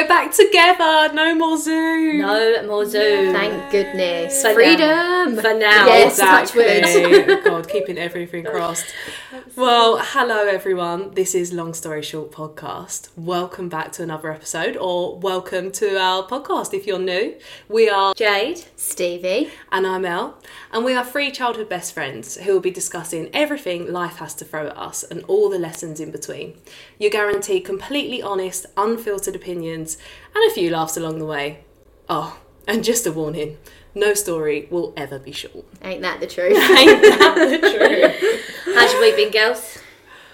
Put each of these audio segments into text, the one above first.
we're back together. No more Zoom. No more Zoom. Thank goodness. For Freedom. For now. Yes, touch wood. Oh God, keeping everything crossed. Well, hello everyone. This is Long Story Short podcast. Welcome back to another episode, or welcome to our podcast if you're new. We are Jade. Stevie. and I'm Elle, and we are three childhood best friends who will be discussing everything life has to throw at us and all the lessons in between. You're guaranteed completely honest, unfiltered opinions and a few laughs along the way. Oh, and just a warning no story will ever be short. Ain't that the truth? Ain't that the truth? How's your week been, girls?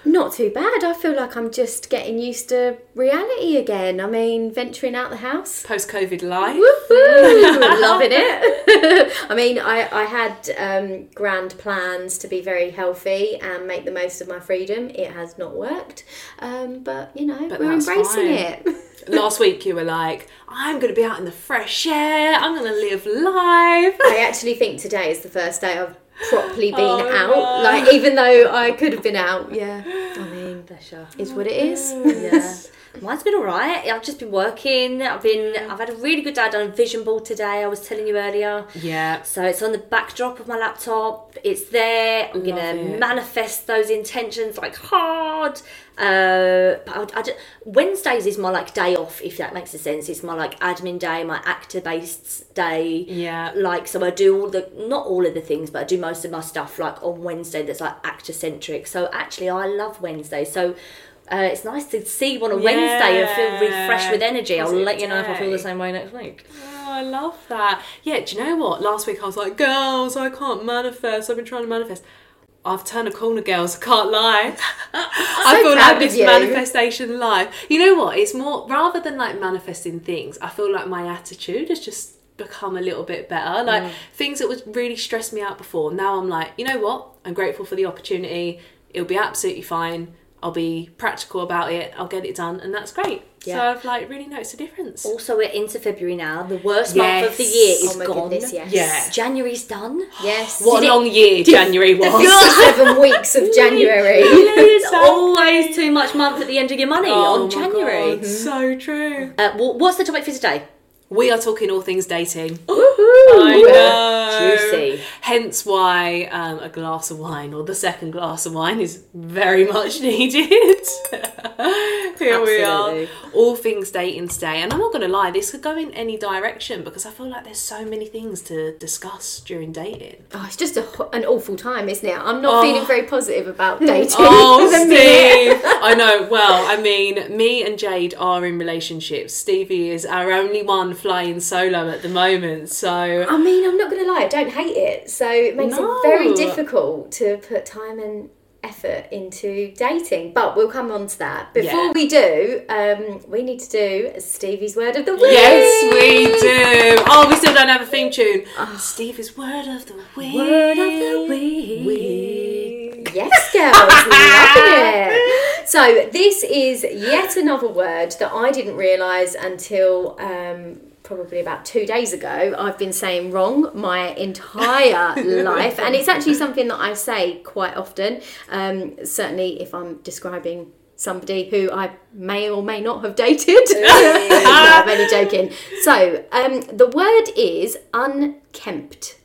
Not too bad. I feel like I'm just getting used to reality again. I mean, venturing out the house. Post COVID life. Woohoo! Loving it. I mean, I, I had um, grand plans to be very healthy and make the most of my freedom. It has not worked. Um, but, you know, But we're embracing fine. it. Last week you were like, I'm going to be out in the fresh air, I'm going to live life. I actually think today is the first day I've properly been Oh, out. no. Like, even though I could have been out, yeah. I mean, Bless is what it is. Yeah. Mine's been alright. I've just been working. I've been I've had a really good day. I've done a vision board today, I was telling you earlier. Yeah. So it's on the backdrop of my laptop. It's there. I'm Love gonna it. manifest those intentions like hard. Uh, but I, I ju- Wednesdays is my like day off, if that makes a sense. It's my like admin day, my actor based day. Yeah. Like so, I do all the not all of the things, but I do most of my stuff like on Wednesday. That's like actor centric. So actually, I love Wednesday. So. Uh, it's nice to see one on a Wednesday and feel refreshed with energy. I'll let you know if I feel the same way next week. Oh, I love that. Yeah, do you know what? Last week I was like, girls, I can't manifest. I've been trying to manifest. I've turned a corner, girls. I can't lie. I feel like this you. manifestation life. You know what? It's more rather than like manifesting things. I feel like my attitude has just become a little bit better. Like mm. things that would really stress me out before. Now I'm like, you know what? I'm grateful for the opportunity. It'll be absolutely fine. I'll be practical about it. I'll get it done, and that's great. So I've like really noticed a difference. Also, we're into February now. The worst month of the year is Oh gone. goodness, yes. Yeah. January's done. Yes. What Did a it- long year January was. Seven weeks of January. There's always too much month at the end of your money Oh on my January. God, so true. Uh, wh- what's the topic for today? We are talking all things dating. Woohoo! I know. Juicy. Hence why um, a glass of wine or the second glass of wine is very much needed. Here we are. All things dating today. And I'm not going to lie, this could go in any direction because I feel like there's so many things to discuss during dating. Oh, it's just a, an awful time, isn't it? I'm not Oh. feeling very positive about dating. Oh. Steve! I know. Well, I mean, me and Jade are in relationships. Stevie is our only one flying solo at the moment. So I mean, I'm not going to lie, I don't hate it. So it makes No. it very difficult to put time and effort into dating. But we'll come on to that. Before Yeah. we do, um, we need to do Stevie's word of the week. yes, we do. Oh, we still don't have a theme tune. Stevie's word of the week. Word of the week. Week. Yes, girls, loving it. So this is yet another word that I didn't realise until um, probably about two days ago. I've been saying wrong my entire life, and it's actually something that I say quite often. Um, certainly, if I'm describing somebody who I may or may not have dated. no, I'm only joking. So um, the word is unkempt.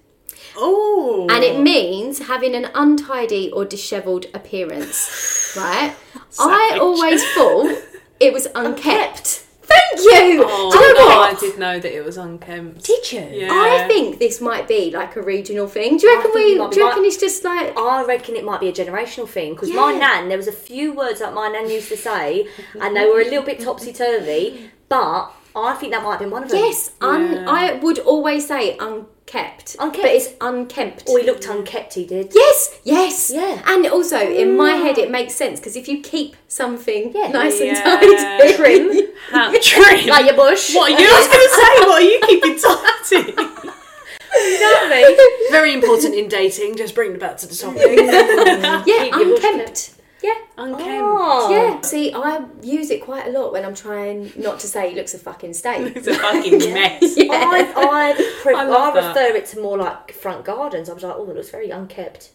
Oh. And it means having an untidy or dishevelled appearance, right? I always thought it was unkept. Thank you. Oh, Do you know no, what? I did know that it was unkempt. Did you? Yeah. I think this might be like a regional thing. Do you reckon we? it might be Do you like- reckon it's just like? I reckon it might be a generational thing because my nan, there was a few words that my nan used to say, and they were a little bit topsy turvy, but I think that might have been one of them. Yes, un, Yeah. I would always say unkept, Unkept. but it's unkempt. Oh, he looked unkept. He did. Yes, yes. Yeah. And also, in my head, it mm. makes sense because if you keep something Yeah. nice and Yeah. tidy, Trim. How trim. Like your bush. what are you? I was going to say, what are you keeping tidy? Exactly. Very important in dating. Just bring it back to the topic. yeah, Keep your bush unkempt. Yeah. Unkempt. Oh. Yeah. See, I use it quite a lot when I'm trying not to say looks a fucking state. It's a fucking mess. Yeah. I, I, pre- I I, refer it to more like front gardens. I was like, oh, it looks very unkept.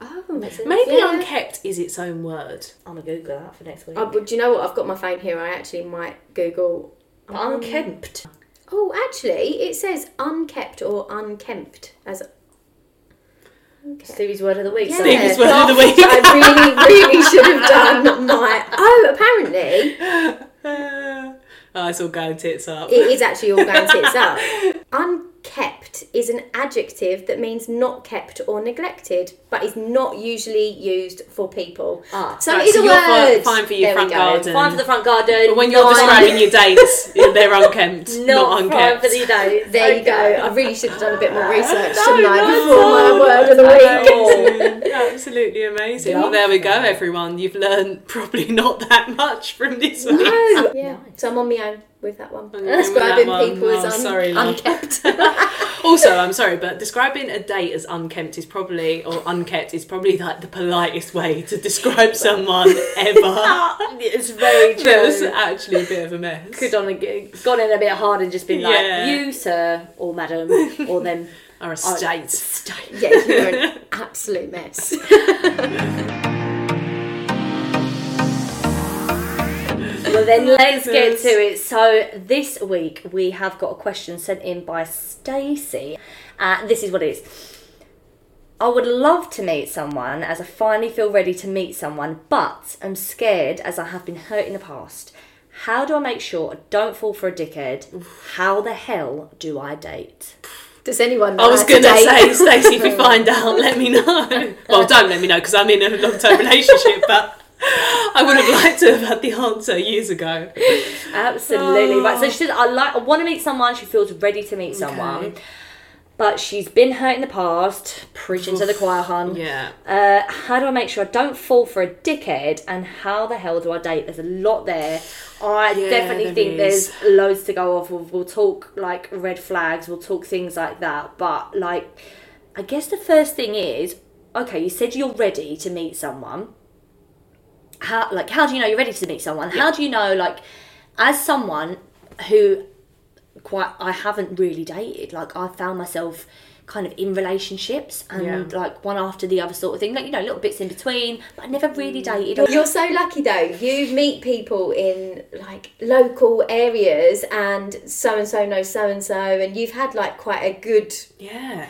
Oh, Maybe Yeah. unkept is its own word. I'm gonna Google that for next week. Oh, but do you know what? I've got my phone here. I actually might Google um, Unkempt. Oh, actually, it says unkept or unkempt as. Okay. Stevie's word of the week. Yeah. Stevie's word of the week. I really, really should have done my. Oh, apparently oh, it's all going tits up. it is actually all going tits up. Unkept is an adjective that means not kept or neglected, but is not usually used for people. Ah, so right, it is so a you're fi- word. fine for your There front garden. Fine for the front garden. But when you're not- describing your dates, they're unkempt, not, not, fine for the days. There you go. I really should have done a bit more research, No, shouldn't I, no, before my word of the week. Amazing. Absolutely amazing. Well, there we go, everyone. You've learned probably not that much from this week. No. Yeah. So I'm on my own with that one. Describing that people Oh, as un- sorry, love. unkept. Also, I'm sorry, but describing a date as unkempt is probably, or unkept, is probably like the politest way to describe someone ever. it's very true. That was actually a bit of a mess. Could on a, gone in a bit hard and just been like, you, sir, or madam, or them. Or a Oh, state. yeah, you're an absolute mess. Well, then let's get to it. So, this week we have got a question sent in by Stacey. Uh, this is what it is. I would love to meet someone as I finally feel ready to meet someone, but I'm scared as I have been hurt in the past. How do I make sure I don't fall for a dickhead? How the hell do I date? Does anyone know I was going to say, Stacey, if you find out, let me know. Well, don't let me know because I'm in a long term relationship, but I would have liked to have had the answer years ago. Absolutely right. So Oh. she said, "I like. I want to meet someone. She feels ready to meet someone, Okay. but she's been hurt in the past. Preaching to the choir, hun. Yeah. Uh, how do I make sure I don't fall for a dickhead? And how the hell do I date? There's a lot there. I Yeah, definitely there think is. there's loads to go off. We'll, we'll talk like red flags. We'll talk things like that. But like, I guess the first thing is, okay, you said you're ready to meet someone. How like how do you know you're ready to meet someone? How do you know like as someone who quite I haven't really dated. Like I found myself kind of in relationships and Yeah. like one after the other sort of thing. Like you know, little bits in between, but I never really mm. dated. You're so lucky though. You meet people in like local areas, and so and so knows so and so, and you've had like quite a good Yeah.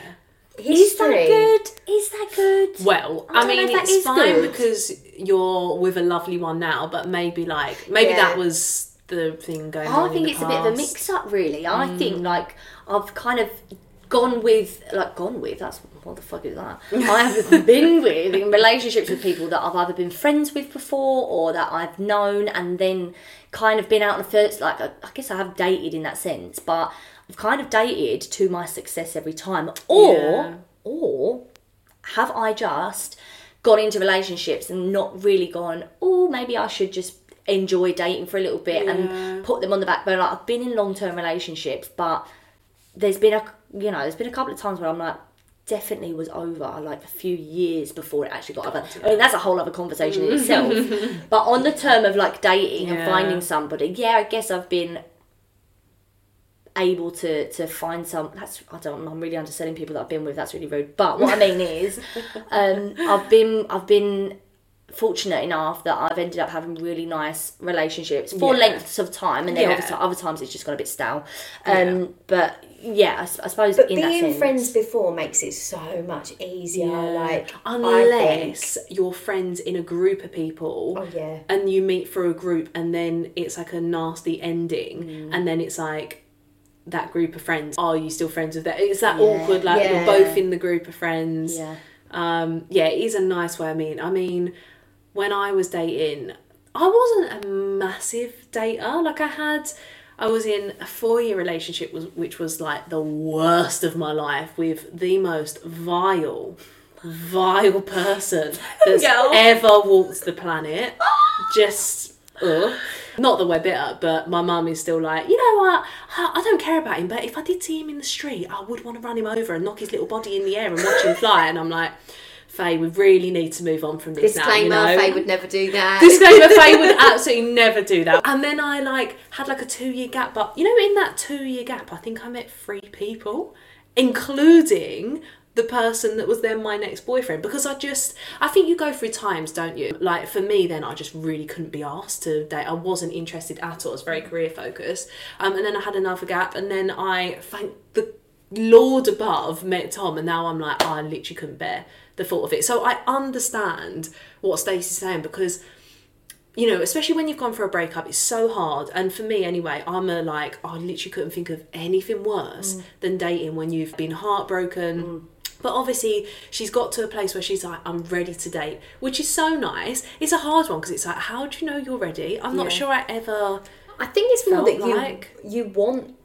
Is that good? Is that good? Well, I I, mean, it's fine good. because you're with a lovely one now, but maybe like maybe Yeah. that was the thing going on. I in think the it's a bit of a mix up, really. I Mm. think like I've kind of gone with like gone with that's what the fuck is that? I have been with in relationships with people that I've either been friends with before or that I've known and then kind of been out on the first like I I guess I have dated in that sense, but I've kind of dated to my success every time. Or Yeah. or have I just gone into relationships and not really gone, oh, maybe I should just enjoy dating for a little bit Yeah. and put them on the back burner. Like, I've been in long term relationships, but there's been a you know, there's been a couple of times where I'm like, definitely was over like a few years before it actually got over. I mean, that's a whole other conversation in itself. but on the term of like dating and finding somebody, yeah, I guess I've been able to to find some that's I don't I'm really underselling people that I've been with that's really rude but what I mean is um I've been I've been fortunate enough that I've ended up having really nice relationships for Yeah. lengths of time and then Yeah. obviously other times it's just got a bit stale um Yeah. but yeah I suppose But in being sense friends before makes it so much easier. Like unless you're friends in a group of people Oh yeah. and you meet for a group and then it's like a nasty ending Mm. and then it's like that group of friends are you still friends with that? It's that Yeah. awkward like Yeah. you're both in the group of friends. Yeah. Um yeah it is a nice way. I mean i mean when i was dating i wasn't a massive dater. Like i had i was in a four year relationship was which was like the worst of my life with the most vile vile person that's ever walked the planet. Just ugh. not that we're bitter but my mum is still like you know what I I don't care about him but if I did see him in the street I would want to run him over and knock his little body in the air and watch him fly and I'm like Faye we really need to move on from this Disclaimer: now you know? Faye would never do that. Disclaimer, Faye would absolutely never do that. And then I like had like a two year gap, but you know, in that two year gap, I think I met three people, including the person that was then my next boyfriend because I just I think you go through times, don't you? Like for me, then I just really couldn't be asked to date. I wasn't interested at all. I was very career focused. Um, and then I had another gap, and then I thank the Lord above met Tom, and now I'm like, oh, I literally couldn't bear the thought of it. So I understand what Stacey's saying because you know, especially when you've gone for a breakup, it's so hard. And for me, anyway, I'm a like, I literally couldn't think of anything worse Mm. than dating when you've been heartbroken. But obviously, she's got to a place where she's like, I'm ready to date, which is so nice. It's a hard one because it's like, how do you know you're ready? I'm not Yeah. sure I ever. I think it's more that you like- you want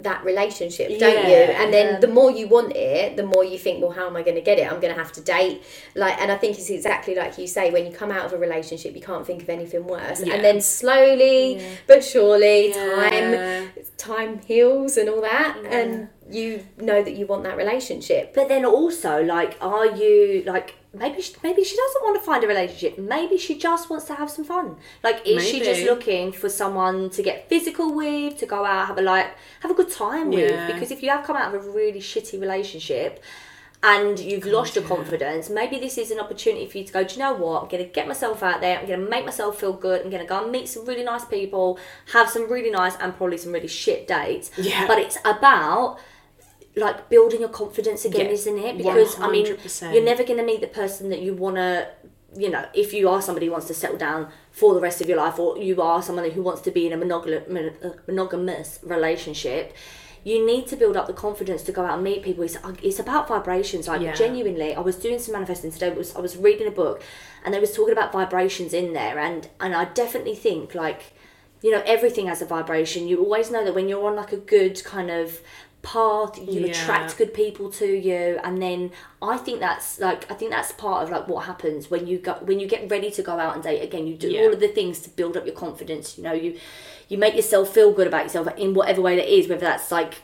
that relationship, don't you? And then yeah. the more you want it, the more you think, well, how am I going to get it? I'm going to have to date. Like, and I think it's exactly like you say. When you come out of a relationship, you can't think of anything worse. Yeah. And then slowly but surely, Yeah. time time heals and all that, and you know that you want that relationship. But then also, like, are you like maybe she, maybe she doesn't want to find a relationship. Maybe she just wants to have some fun. Like, is she just looking for someone to get physical with, to go out have a like have a good time Yeah. with? Because if you have come out of a really shitty relationship. And you've lost your confidence. Maybe this is an opportunity for you to go. Do you know what? I'm going to get myself out there. I'm going to make myself feel good. I'm going to go and meet some really nice people, have some really nice and probably some really shit dates. Yeah. But it's about like building your confidence again, Yeah. isn't it? Because I mean, you're never going to meet the person that you want to. You know, if you are somebody who wants to settle down for the rest of your life, or you are somebody who wants to be in a monogamous, uh, monogamous relationship, you need to build up the confidence to go out and meet people. It's, uh, it's about vibrations. Like Yeah. genuinely, I was doing some manifesting today. Was I was reading a book, and they was talking about vibrations in there, and and I definitely think like you know everything has a vibration you always know that when you're on like a good kind of path you Yeah. attract good people to you and then i think that's like i think that's part of like what happens when you go when you get ready to go out and date again you do Yeah. all of the things to build up your confidence you know you you make yourself feel good about yourself in whatever way that is whether that's like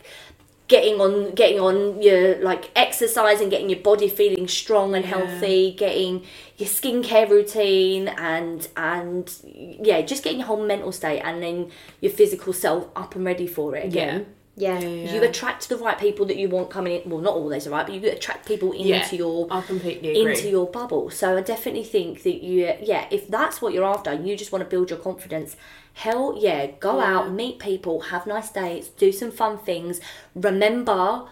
getting on getting on your like exercise and getting your body feeling strong and healthy getting your skincare routine and and yeah just getting your whole mental state and then your physical self up and ready for it again Yeah. You attract the right people that you want coming in well not always right but you attract people into Yeah, your I completely agree. into your bubble. So I definitely think that you, yeah, if that's what you're after, and you just want to build your confidence. Hell yeah, go Yeah. out, meet people, have nice dates, do some fun things. Remember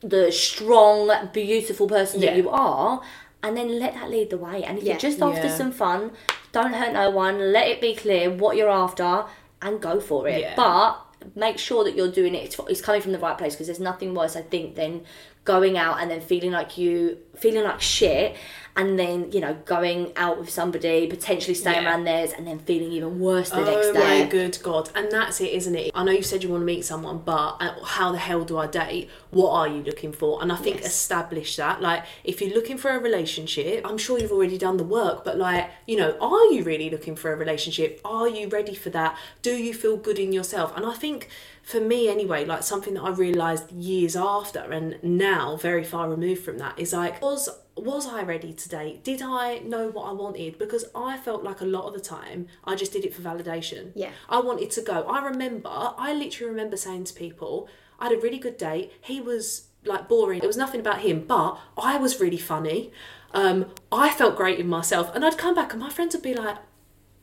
the strong, beautiful person Yeah. that you are, and then let that lead the way. And if Yeah. you're just after Yeah. some fun, don't hurt no one. Let it be clear what you're after, and go for it. Yeah. But make sure that you're doing it. It's, coming from the right place because there's nothing worse i think than going out and then feeling like you feeling like shit and then you know going out with somebody potentially staying Yeah. around theirs and then feeling even worse the oh next my good god. And that's it isn't it? I know you said you want to meet someone but uh, how the hell do i date? What are you looking for? And i think Yes. establish that. Like if you're looking for a relationship i'm sure you've already done the work but like you know are you really looking for a relationship? Are you ready for that? Do you feel good in yourself? And i think for me anyway like something that i realized years after and now very far removed from that is like was was I ready to date? Did I know what I wanted? Because I felt like a lot of the time I just did it for validation. Yeah. I wanted to go. I remember, I literally remember saying to people, I had a really good date. He was like boring. There was nothing about him, but I was really funny. Um, I felt great in myself. And I'd come back and my friends would be like,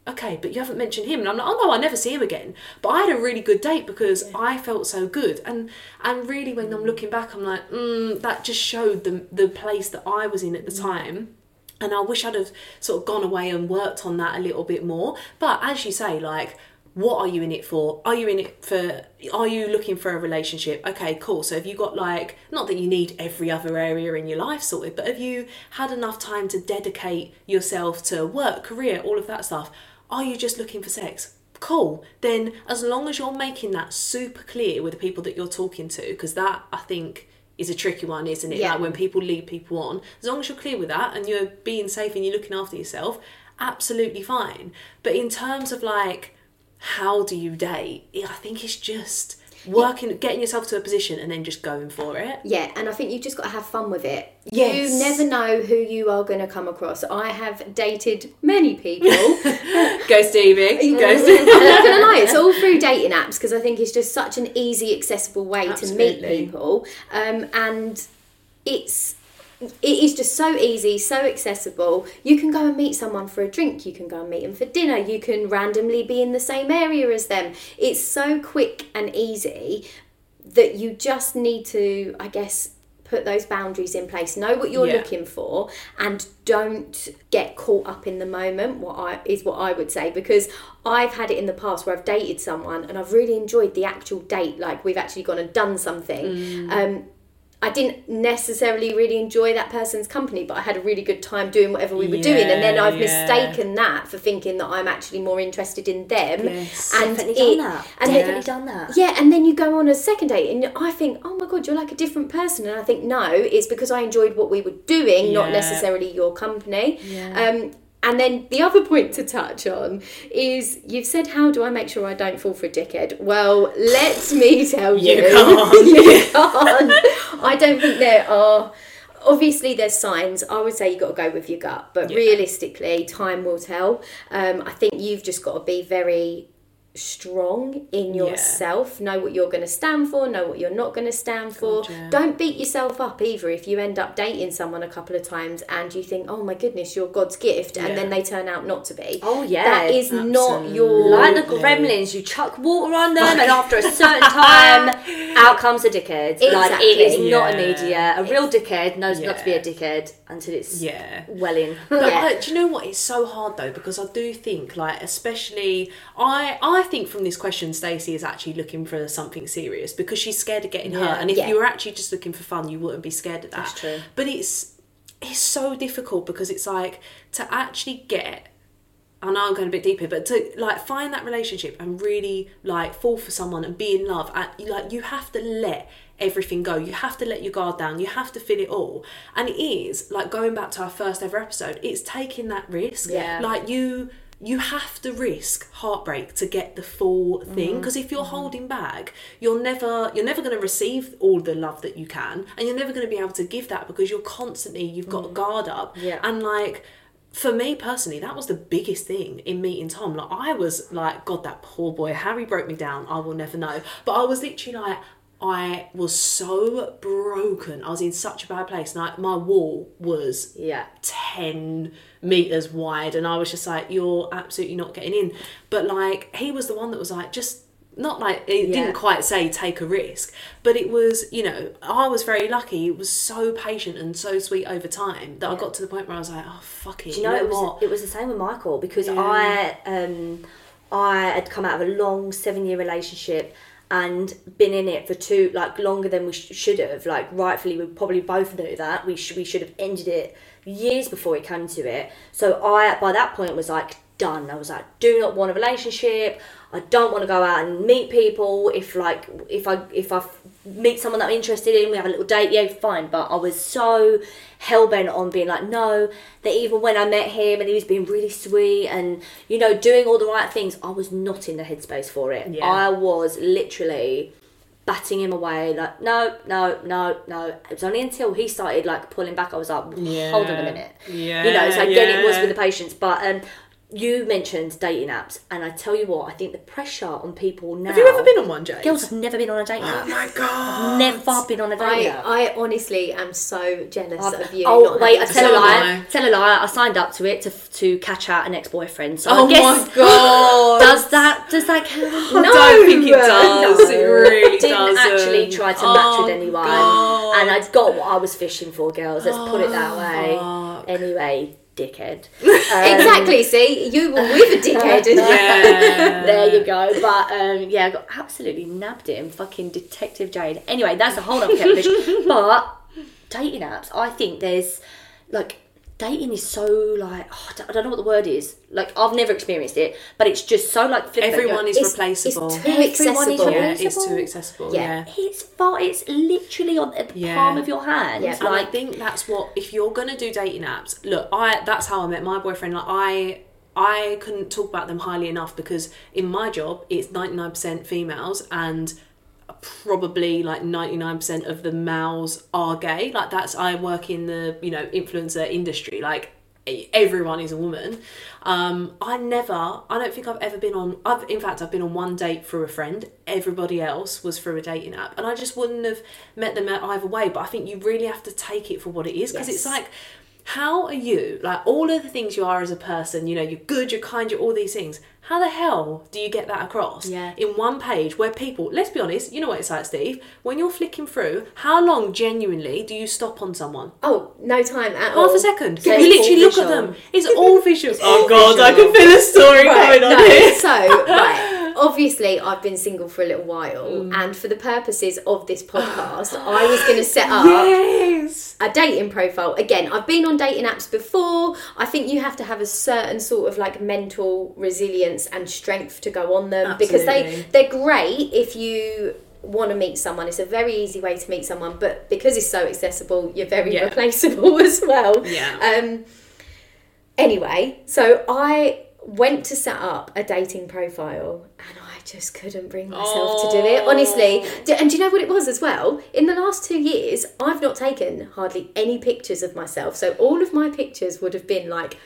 okay, but you haven't mentioned him. And I'm like, oh no, I'll never see him again. But I had a really good date because I felt so good. And and really when I'm looking back, I'm like, mm, that just showed the the place that I was in at the time. And I wish I'd have sort of gone away and worked on that a little bit more. But as you say, like, what are you in it for? Are you in it for are you looking for a relationship? Okay, cool. So have you got like not that you need every other area in your life sorted, but have you had enough time to dedicate yourself to work, career, all of that stuff? Are you just looking for sex? Cool. Then as long as you're making that super clear with the people that you're talking to, because that I think is a tricky one, isn't it? Yeah. Like when people lead people on, as long as you're clear with that and you're being safe and you're looking after yourself, absolutely fine. But in terms of like how do you date? I think it's just working, getting yourself to a position and then just going for it. Yeah, and I think you've just got to have fun with it. Yes. You never know who you are going to come across. I have dated many people. Go Stevie. Go Stevie. I'm not gonna lie, it's all through dating apps because I think it's just such an easy, accessible way to meet people, um, and it's it is just so easy, so accessible. You can go and meet someone for a drink, you can go and meet them for dinner, you can randomly be in the same area as them. It's so quick and easy that you just need to, I guess, put those boundaries in place know what you're Yeah. looking for and don't get caught up in the moment what i is what i would say because i've had it in the past where i've dated someone and i've really enjoyed the actual date like we've actually gone and done something Mm. um I didn't necessarily really enjoy that person's company, but I had a really good time doing whatever we were doing, and then I've yeah. mistaken that for thinking that I'm actually more interested in them. Yes. And Definitely it- done that. and Definitely it- done that. yeah, and then you go on a second date, and I think, oh my god, you're like a different person. And I think, no, it's because I enjoyed what we were doing, not necessarily your company. Yeah. Um, and then the other point to touch on is you've said, how do I make sure I don't fall for a dickhead? Well, let me tell you. You can't. you can't. I don't think there are. Obviously, there's signs. I would say you've got to go with your gut, but Yeah. realistically, time will tell. Um, I think you've just got to be very strong in Yeah. yourself know what you're going to stand for know what you're not going to stand for God, yeah. don't beat yourself up either if you end up dating someone a couple of times and you think oh my goodness you're god's gift and then they turn out not to be Oh, yeah. that is not your Like the gremlins, you chuck water on them, and after a certain time, out comes a dickhead. Like it is Exactly. not Yeah. immediate. A real dickhead knows not to be a Yeah. dickhead until it's Yeah. well in. But Yeah. I- do you know what? It's so hard though because I do think, like, especially I, I think from this question, Stacey is actually looking for something serious because she's scared of getting Yeah. hurt. And if Yeah. you were actually just looking for fun, you wouldn't be scared of that. That's true. But it's it's so difficult because it's like to actually get. I know I'm going a bit deeper, but to like find that relationship and really like fall for someone and be in love, and like you have to let everything go. You have to let your guard down. You have to feel it all. And it is like going back to our first ever episode. It's taking that risk. Yeah. Like you, you have to risk heartbreak to get the full thing. Mm-hmm. Because if you're mm-hmm. holding back, you're never you're never going to receive all the love that you can, and you're never going to be able to give that because you're constantly you've got a guard up. Yeah. And like for me personally, that was the biggest thing in meeting Tom. Like I was like, God, that poor boy. Harry broke me down. I will never know. But I was literally like, I was so broken. I was in such a bad place. Like my wall was Yeah. 10 meters wide and i was just like you're absolutely not getting in. But like he was the one that was like just not like it Yeah. didn't quite say take a risk but it was you know i was very lucky. It was so patient and so sweet over time that i got to the point where i was like oh fuck it Do you know, it what? was, it was the same with Michael because Yeah. I um I had come out of a long seven year relationship and been in it for two like longer than we sh- should have. Like rightfully we probably both knew that we should we should have ended it years before it came to it. So I by that point was like done. I was like do not want a relationship. I don't want to go out and meet people. If like if I if I meet someone that I'm interested in we have a little date yeah fine. But I was so hell-bent on being like no that even when I met him and he was being really sweet and you know doing all the right things I was not in the headspace for it. Yeah. I was literally batting him away like no no no no. It was only until he started like pulling back I was like hold on a minute. Yeah, you know so again it was with the patience. But um you mentioned dating apps and I tell you what I think the pressure on people now have you ever been on one James? girls have never been on a dating oh app my god never been on a dating I, app I honestly am so jealous of you oh wait, I tell a So am lie. I. Tell a lie. I signed up to it to to catch out an ex boyfriend. So oh I guess my god does that does that count? No, I don't think it does. No. It really Didn't doesn't. actually try to match Oh, with anyone, God. and I got what I was fishing for, girls. Let's put it that way. Anyway, dickhead. Um, exactly see you were with a dickhead Yeah. there you go. But um, yeah, I got absolutely nabbed him. Fucking Detective Jane. Anyway, that's a whole other kettle fish. But dating apps, I think there's like dating is so like oh, I don't- I don't know what the word is. Like I've never experienced it, but it's just so like flippant. everyone is It's- replaceable it's too Everyone is accessible yeah it's too accessible Yeah. yeah. It's far. It's literally on the Yeah. palm of your hand. Yeah. And I think that's what if you're gonna do dating apps. Look, I that's how I met my boyfriend. Like I I couldn't talk about them highly enough because in my job it's ninety nine percent females and probably like 99% of the males are gay like that's i work in the you know influencer industry like everyone is a woman. Um, I never, I don't think I've ever been on. I've in fact I've been on one date through a friend. Everybody else was through a dating app, and I just wouldn't have met them either way. But I think you really have to take it for what it is because it's like. How are you? Like all of the things you are as a person, you know, you're good, you're kind, you're all these things. How the hell do you get that across Yeah. in one page where people, let's be honest, you know what it's like, Steve? When you're flicking through, how long genuinely do you stop on someone? Oh, no time at all. Half a second. So you literally all look at them. It's all visual. Oh all god, I can feel a story Right, coming on no, here. so right. Obviously, I've been single for a little while, Mm. and for the purposes of this podcast, I was going to set up Yes. a dating profile. Again, I've been on dating apps before. I think you have to have a certain sort of like mental resilience and strength to go on them because they they're great if you want to meet someone. It's a very easy way to meet someone, but because it's so accessible, you're very Yeah. replaceable as well. Yeah. Um anyway, so I went to set up a dating profile and I just couldn't bring myself to do it. Honestly, oh. and do you know what it was as well? In the last 2 years, I've not taken hardly any pictures of myself. So all of my pictures would have been like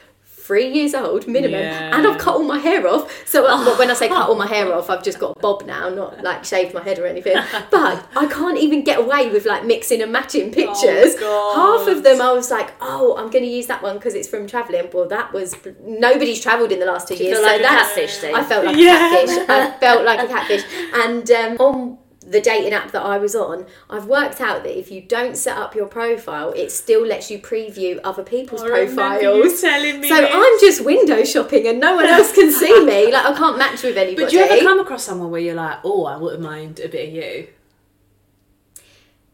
Three years old minimum, Yeah. and I've cut all my hair off. So uh, well, when I say cut all my hair off, I've just got a bob now, not like shaved my head or anything. But I can't even get away with like mixing and matching pictures. God. Half of them I was like, oh, I'm going to use that one because it's from travelling. Well, that was nobody's travelled in the last two years, so like a that's catfish, I felt like Yeah. a catfish. I felt like a catfish, and um, on the dating app that I was on, I've worked out that if you don't set up your profile, it still lets you preview other people's oh, I profiles. So this. I'm just window shopping and no one else can see me. Like I can't match with anybody. But do you ever come across someone where you're like, oh, I wouldn't mind a bit of you,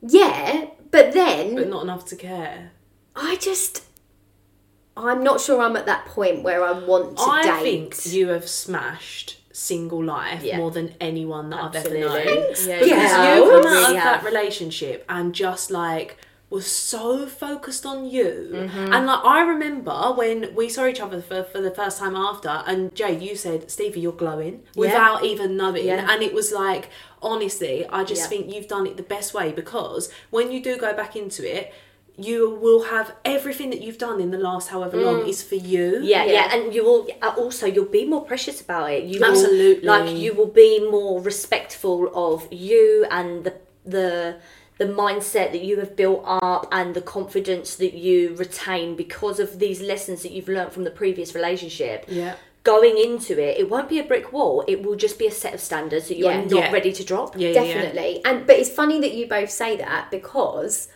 yeah, but then but not enough to care? I just I'm not sure I'm at that point where I want to I date. think you have smashed single life Yeah. more than anyone that I've ever known. Thanks, Because girls. you come out of that relationship and just like was so focused on you. Mm-hmm. And like I remember when we saw each other for, for the first time after and Jay, you said, Stevie, you're glowing without even knowing. Yeah. And it was like, honestly, I just Yeah. think you've done it the best way because when you do go back into it, you will have everything that you've done in the last however long is for you. Yeah, yeah, Yeah. and you will uh, also you'll be more precious about it. You Absolutely. will, like you will be more respectful of you and the the the mindset that you have built up and the confidence that you retain because of these lessons that you've learned from the previous relationship. Yeah. Going into it, it won't be a brick wall. It will just be a set of standards that you're not Yeah. ready to drop. Yeah, yeah, yeah. Definitely. And but it's funny that you both say that because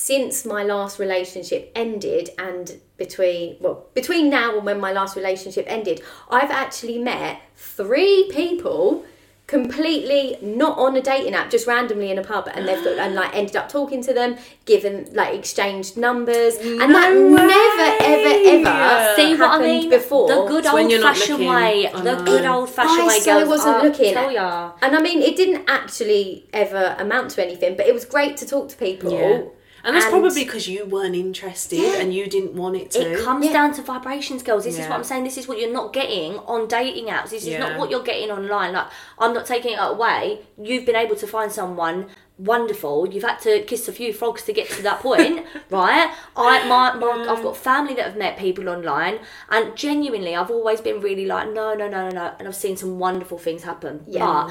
since my last relationship ended and between well between now and when my last relationship ended, I've actually met three people completely not on a dating app just randomly in a pub and they've got and like ended up talking to them given like exchanged numbers and that No never ever ever See what I happened mean? before the good old fashioned way. I The know. good old fashioned I way. so girls, wasn't I looking. Tell ya. And I mean, it didn't actually ever amount to anything, but it was great to talk to people. Yeah. And that's And- probably because you weren't interested Yeah. and you didn't want it to. It comes Yeah. down to vibrations, girls. This is what I'm saying. This is what you're not getting on dating apps. This is not what you're getting online. Like, I'm not taking it away. You've been able to find someone wonderful. You've had to kiss a few frogs to get to that point, right? I, my, my, I've got family that have met people online, and genuinely, I've always been really like, no, no, no, no, no, and I've seen some wonderful things happen. Yeah.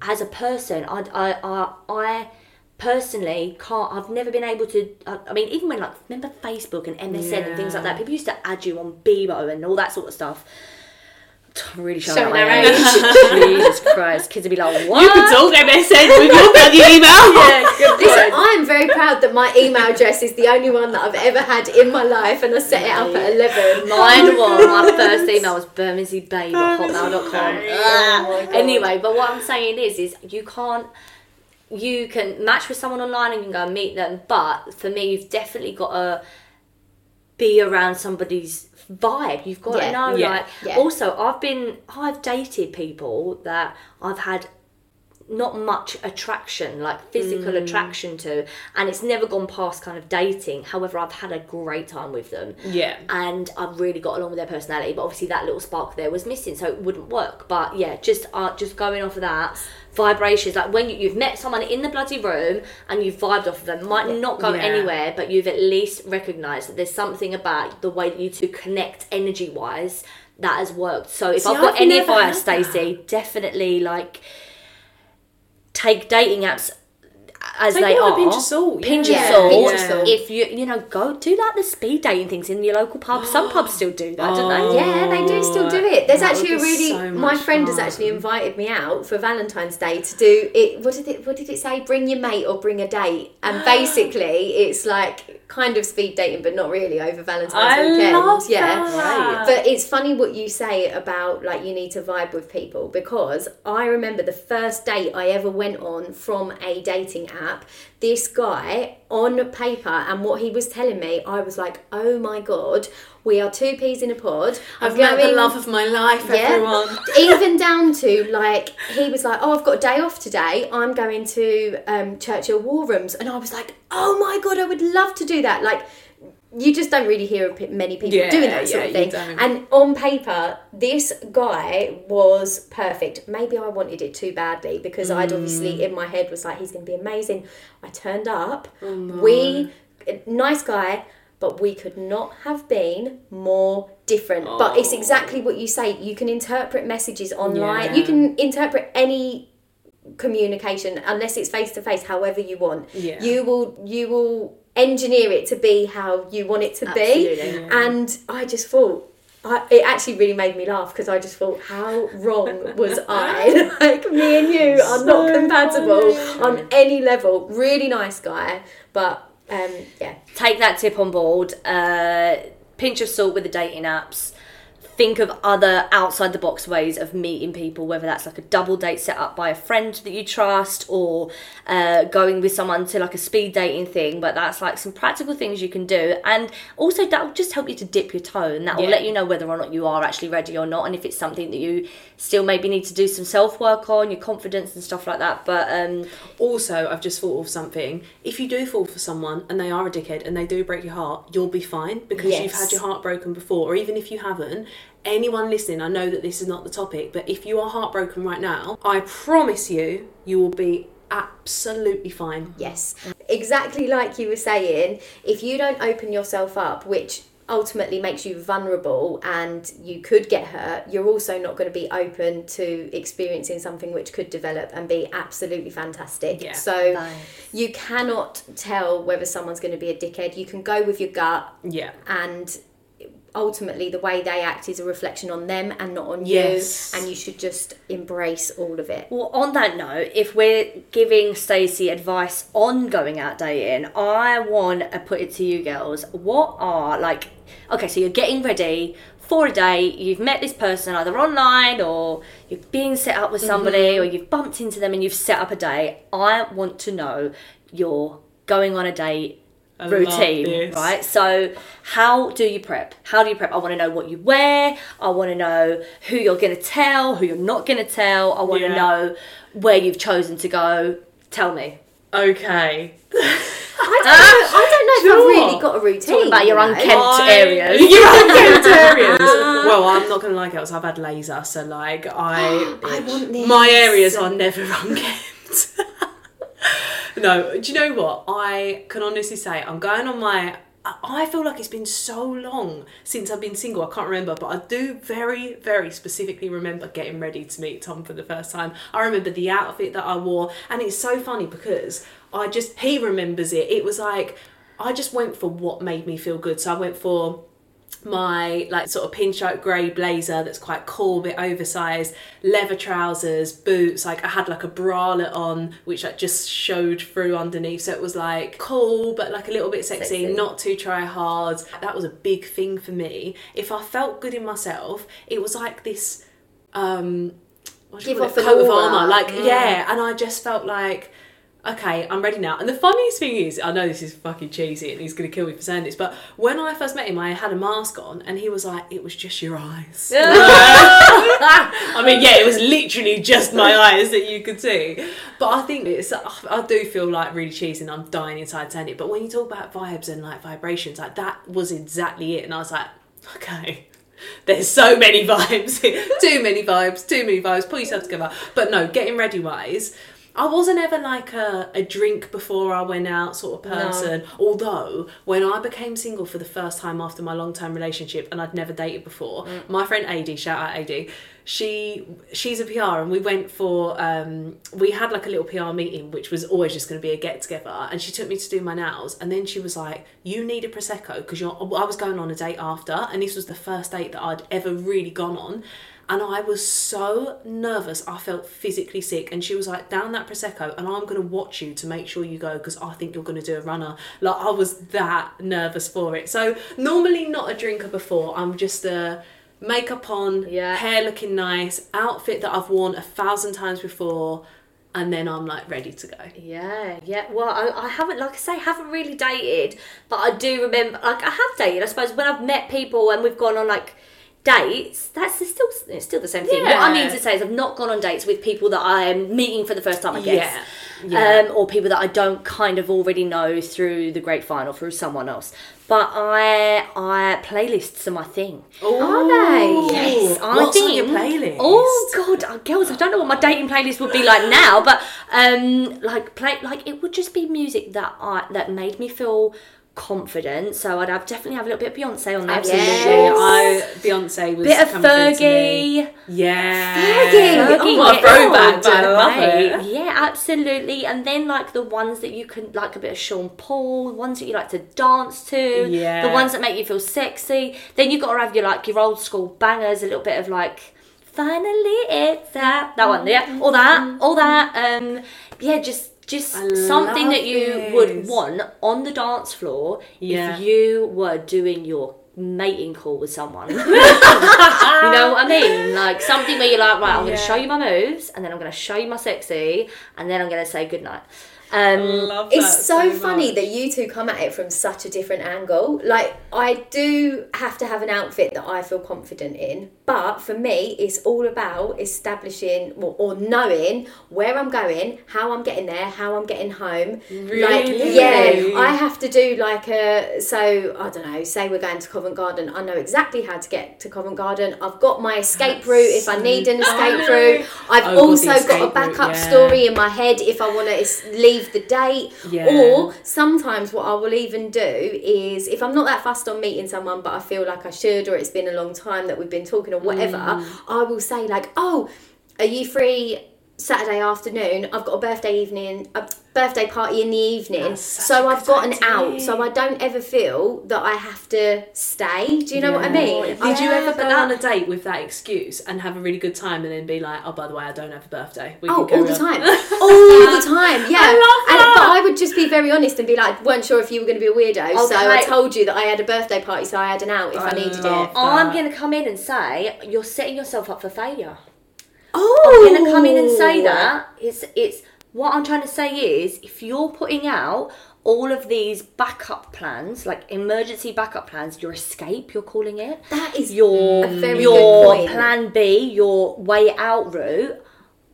But as a person, I, I, I, I personally can't. I've never been able to. I, I mean, even when like remember Facebook and MSN and things like that, people used to add you on Bebo and all that sort of stuff. I'm really showing, out my age. Jesus Christ, kids would be like, "What?" You could talk MSN with your bloody email. yeah, good Listen, I'm very proud that my email address is the only one that I've ever had in my life, and I set it up at 11. Mine was my first email was bermondseybabe at hotmail.com. Oh anyway, but what I'm saying is, is you can't. You can match with someone online and you can go and meet them, but for me, you've definitely got to be around somebody's vibe. You've got Yeah. to know, Yeah. like. Yeah. Also, I've been, I've dated people that I've had not much attraction, like physical Mm. attraction to, and it's never gone past kind of dating. However, I've had a great time with them. Yeah. And I've really got along with their personality, but obviously that little spark there was missing, so it wouldn't work. But yeah, just uh, just going off of that, vibrations like when you, you've met someone in the bloody room and you've vibed off of them, might not go Yeah. anywhere, but you've at least recognised that there's something about the way that you two connect energy wise that has worked. So if See, I've got I've any advice. Stacey, definitely like take dating apps as Take they it are. a pinch of salt, Pinch yeah. of salt. Yeah, pinch of salt. If you you know go do like the speed dating things in your local pub. Some pubs still do that, don't they? Oh. Yeah, they do still do it. There's actually a really so my friend has actually invited me out for Valentine's Day to do it. What did it? What did it say? Bring your mate or bring a date. And basically, it's like kind of speed dating, but not really over Valentine's I weekend. love yeah, that. but it's funny what you say about like you need to vibe with people because I remember the first date I ever went on from a dating app. This guy on paper and what he was telling me, I was like, oh my god, we are two peas in a pod. I've met the love of my life, Yeah. everyone. Even down to like he was like, "Oh, I've got a day off today. I'm going to um, Churchill War Rooms," and I was like, "Oh my god, I would love to do that." Like, you just don't really hear of many people Yeah, doing that sort yeah, of thing. And on paper, this guy was perfect. Maybe I wanted it too badly because I'd obviously Mm. in my head was like, "He's going to be amazing." I turned up. Oh, We nice guy. But we could not have been more different. But it's exactly what you say. You can interpret messages online. Yeah. You can interpret any communication unless it's face to face however you want Yeah. you will you will engineer it to be how you want it to be and i just thought I, it actually really made me laugh because I just thought, how wrong was I? like, me and you are not compatible funny. on any level. Really nice guy, but um, yeah, Take that tip on board. Uh, pinch of salt with the dating apps. Think of other outside the box ways of meeting people, whether that's like a double date set up by a friend that you trust or uh, going with someone to like a speed dating thing. But that's like some practical things you can do. And also, that will just help you to dip your toe and that will Yeah. let you know whether or not you are actually ready or not. And if it's something that you still maybe need to do some self work on, your confidence and stuff like that. But um, Also, I've just thought of something. If you do fall for someone and they are a dickhead and they do break your heart, you'll be fine because you've had your heart broken before. Or even if you haven't, anyone listening, I know that this is not the topic, but if you are heartbroken right now, I promise you, you will be absolutely fine. Yes, exactly like you were saying, if you don't open yourself up, which ultimately makes you vulnerable and you could get hurt, you're also not going to be open to experiencing something which could develop and be absolutely fantastic. Yeah. So Nice. you cannot tell whether someone's going to be a dickhead. You can go with your gut Yeah. and ultimately the way they act is a reflection on them and not on Yes. you and you should just embrace all of it. Well, on that note, if we're giving Stacey advice on going out dating, I want to put it to you girls. What are like, okay, so you're getting ready for a date, you've met this person either online or you're being set up with mm-hmm. somebody or you've bumped into them and you've set up a date. I want to know your going on a date I routine, right? So, how do you prep? How do you prep? I want to know what you wear. I want to know who you're going to tell, who you're not going to tell. I want to Yeah. know where you've chosen to go. Tell me. Okay. I don't know, I don't know if Do I've really got a routine. Talking about your unkempt I- areas. Your unkempt areas. well, I'm not gonna like it. I've had laser, so like I. I want this. My areas are never unkempt. No, do you know what? I can honestly say I'm going on my. I- feel like it's been so long since I've been single. I can't remember, but I do very, very specifically remember getting ready to meet Tom for the first time. I remember the outfit that I wore, and it's so funny because I just he remembers it. It was like I just went for what made me feel good. So I went for my like sort of pinstripe grey blazer that's quite cool, a bit oversized, leather trousers, boots. Like I had like a bralette on, which like just showed through underneath. So it was like cool, but like a little bit sexy, Sexy. not too try hard. That was a big thing for me. If I felt good in myself, it was like this. um what Give call off it? coat of armor, like Mm. yeah, and I just felt like okay, I'm ready now. And the funniest thing is, I know this is fucking cheesy and he's going to kill me for saying this, but when I first met him, I had a mask on and he was like, it was just your eyes. I mean, yeah, it was literally just my eyes that you could see. But I think it's, I do feel like really cheesy and I'm dying inside saying it. But when you talk about vibes and like vibrations, like that was exactly it. And I was like, okay. There's so many vibes, too many vibes, too many vibes. Pull yourself together. But no, getting ready wise, I wasn't ever like a, a drink before I went out sort of person. No. Although when I became single for the first time after my long term relationship and I'd never dated before, mm. my friend AD, shout out AD, she she's a PR and we went for um, we had like a little PR meeting which was always just going to be a get together and she took me to do my nails and then she was like you need a prosecco because you're I was going on a date after and this was the first date that I'd ever really gone on and I was so nervous. I felt physically sick. And she was like, "Down that prosecco, and I'm going to watch you to make sure you go because I think you're going to do a runner." Like I was that nervous for it. So normally not a drinker before. I'm just a makeup on, yeah. hair looking nice, outfit that I've worn a thousand times before. And then I'm like ready to go. Yeah, yeah. Well, I, I haven't, like I say, haven't really dated, but I do remember, like, I have dated. I suppose when I've met people and we've gone on like dates, that's still it's still the same thing. Yeah. What I mean to say is I've not gone on dates with people that I am meeting for the first time, I guess. Yeah. yeah. Um, or people that I don't kind of already know through the grapevine or through someone else. But I I playlists are my thing. Ooh. Are they? Yes. I What's think, on your playlist? Oh god, uh, girls, I don't know what my dating playlist would be like now, but um like play like it would just be music that I that made me feel confident. So I'd have definitely have a little bit of Beyonce on there. Absolutely. Yes. I Beyonce was bit of Fergie. Yeah. Fergie. Fergie. Oh, throwback, I love it. Yeah, absolutely. And then like the ones that you can like a bit of Sean Paul, the ones that you like to dance to, yeah. the ones that make you feel sexy. Then you've gotta have your like your old school bangers, a little bit of like finally it's that that one, yeah. All that, all that. Um yeah, just just something that you this. would want on the dance floor yeah. if you were doing your mating call with someone. you know what I mean? Like something where you're like, right, I'm yeah. going to show you my moves, and then I'm going to show you my sexy, and then I'm going to say goodnight. Um, it's so, so funny that you two come at it from such a different angle. Like, I do have to have an outfit that I feel confident in, but for me, it's all about establishing or, or knowing where I'm going, how I'm getting there, how I'm getting home. Really? Like, yeah, I have to do like a. So I don't know. Say we're going to Covent Garden. I know exactly how to get to Covent Garden. I've got my escape That's route if I need an escape route. I've oh, also got a backup route, yeah. story in my head if I want to leave the date. Yeah. Or sometimes what I will even do is if I'm not that fussed on meeting someone, but I feel like I should, or it's been a long time that we've been talking or whatever, mm. I will say like, "Oh, are you free Saturday afternoon? I've got a birthday evening, a birthday party in the evening, so I've got an out, so I don't ever feel that I have to stay. Do you know yeah. what I mean? Did yeah, you ever go that... on a date with that excuse and have a really good time, and then be like, "Oh, by the way, I don't have a birthday." We oh, all the time, all the time. Yeah, I love. And, but I would just be very honest and be like, "weren't sure if you were going to be a weirdo, okay. so I told you that I had a birthday party, so I had an out if I, I needed it." That. I'm going to come in and say you're setting yourself up for failure. Oh, I'm going to come in and say oh. that it's it's what I'm trying to say is if you're putting out all of these backup plans, like emergency backup plans, your escape, you're calling it. That is your your plan B, your way out route.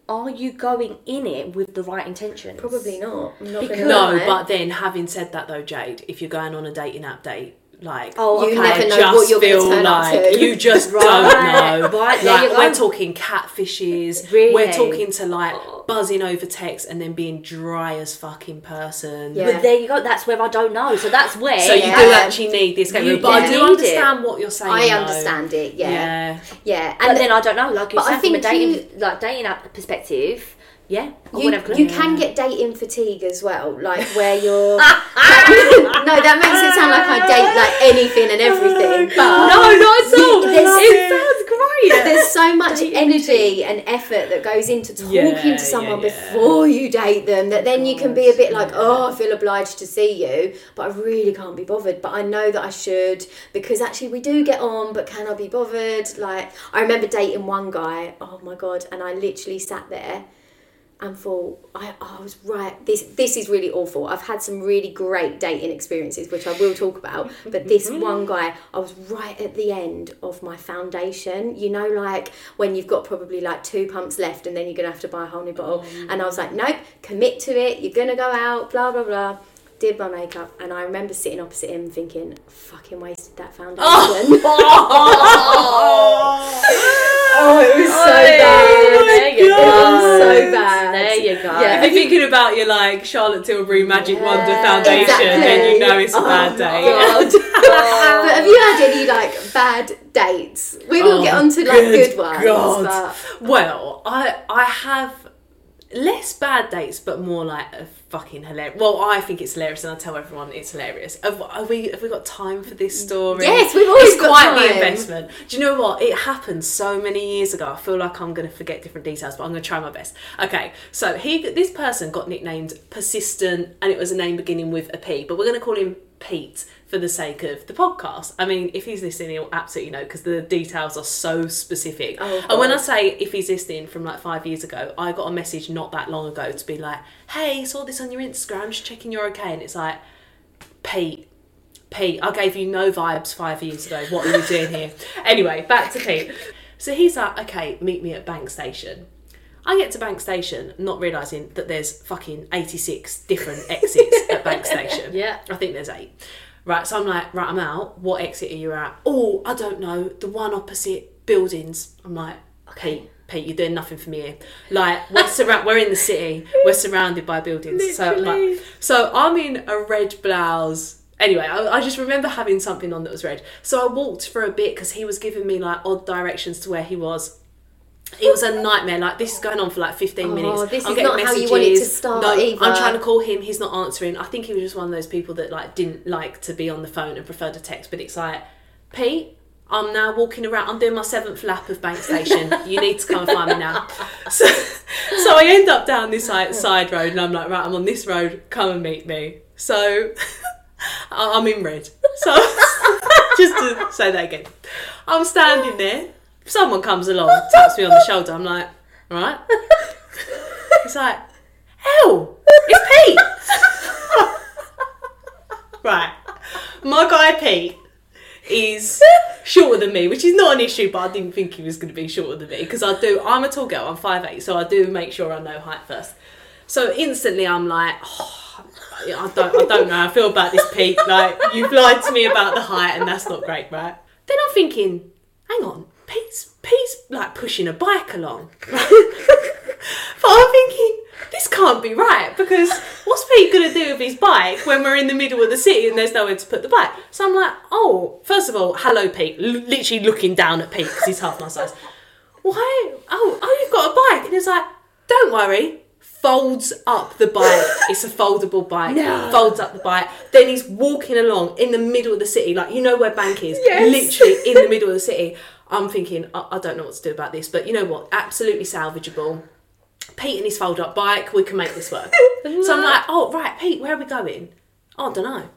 Are you going in it with the right intentions? Probably not. not because, no, but then having said that though, Jade, if you're going on a dating app date, like oh, you never know what you're going to turn like up to. You just right. don't know. Right, like we're talking catfishes. Really? We're talking to like buzzing over text and then being dry as fucking person. Yeah. But there you go. That's where I don't know. So that's where. So you yeah. do actually need this escape route. But I do understand it. what you're saying. I though. understand it. Yeah. Yeah. yeah. And but then I don't know. Like you said, from a dating you... like dating app perspective yeah, you, you can get dating fatigue as well, like where you're. no, that makes it sound like I date like anything and oh everything. But no, not at all. it sounds great. There's so much energy and effort that goes into talking yeah, to someone yeah, yeah. before you date them that then you can be a bit like, oh, I feel obliged to see you, but I really can't be bothered. But I know that I should because actually we do get on, but can I be bothered? Like I remember dating one guy. Oh my god, and I literally sat there and thought I, I was right this this is really awful. I've had some really great dating experiences which i will talk about but this one guy i was right at the end of my foundation. You know like when you've got probably like two pumps left and then you're gonna have to buy a whole new bottle. Oh. And i was like nope commit to it. You're gonna go out blah blah blah. Did my makeup and i remember sitting opposite him thinking fucking wasted that foundation. oh Oh, it was so bad oh there you it was go. so bad There you go. Yeah. If you're thinking about your like Charlotte Tilbury Magic Yeah, Wonder foundation, then you know it's a Oh bad my day. God. but have you had any like bad dates? We will Oh, get on to like good good, ones. God. But Well, I I have less bad dates, but more like a fucking hilarious. Well, I think it's hilarious, and I tell everyone it's hilarious. Have, have we have we got time for this story? Yes, we've always it's got quite the time. investment. Do you know what? It happened so many years ago. I feel like I'm going to forget different details, but I'm going to try my best. Okay, so he this person got nicknamed Persistent, and it was a name beginning with a P, but we're going to call him Pete for the sake of the podcast. I mean, if he's listening, he'll absolutely know because the details are so specific. Oh, and when I say if he's listening from like five years ago, I got a message not that long ago to be like, "Hey, saw this on your Instagram, just checking you're okay." And it's like, Pete, Pete, I gave you no vibes five years ago. What are you doing here? anyway, back to Pete. So he's like, okay, meet me at Bank Station. I get to Bank Station, not realising that there's fucking 86 different exits at Bank Station. Yeah. I think there's eight. Right, so I'm like, right, I'm out. What exit are you at? Oh, I don't know. The one opposite buildings. I'm like, Pete, Pete, you're doing nothing for me here. Like, we're, surra- we're in the city. We're surrounded by buildings. So, like, so I'm in a red blouse. Anyway, I, I just remember having something on that was red. So I walked for a bit because he was giving me like odd directions to where he was. It was a nightmare. Like this is going on for like fifteen Oh, minutes. this I'm is getting not how you want it to start No, either. I'm trying to call him. He's not answering. I think he was just one of those people that like didn't like to be on the phone and preferred to text. But it's like, Pete, I'm now walking around. I'm doing my seventh lap of Bank Station. you need to come and find me now. So, so I end up down this like side road, and I'm like, right, I'm on this road. Come and meet me. So I'm in red. So just to say that again, I'm standing there. Someone comes along, taps me on the shoulder. I'm like, right. It's like, hell, it's Pete. right. My guy Pete is shorter than me, which is not an issue, but I didn't think he was going to be shorter than me because I do. I'm a tall girl. I'm 5'8", so I do make sure I know height first. So instantly, I'm like, oh, I don't, I don't know. how I feel about this Pete. Like you've lied to me about the height, and that's not great, right? Then I'm thinking, hang on, Pete's Pete's like pushing a bike along. But I'm thinking, this can't be right because what's Pete going to do with his bike when we're in the middle of the city and there's nowhere to put the bike? So I'm like, oh, first of all, hello, Pete. L- literally looking down at Pete because he's half my size. Why? Oh, oh, you've got a bike. And he's like, don't worry. Folds up the bike. It's a foldable bike. No. Folds up the bike. Then he's walking along in the middle of the city, like you know where Bank is. Yes. Literally in the middle of the city. I'm thinking, I, I don't know what to do about this, but you know what? Absolutely salvageable. Pete and his fold up bike, we can make this work. so I'm like, oh, right, Pete, where are we going? Oh, I don't know.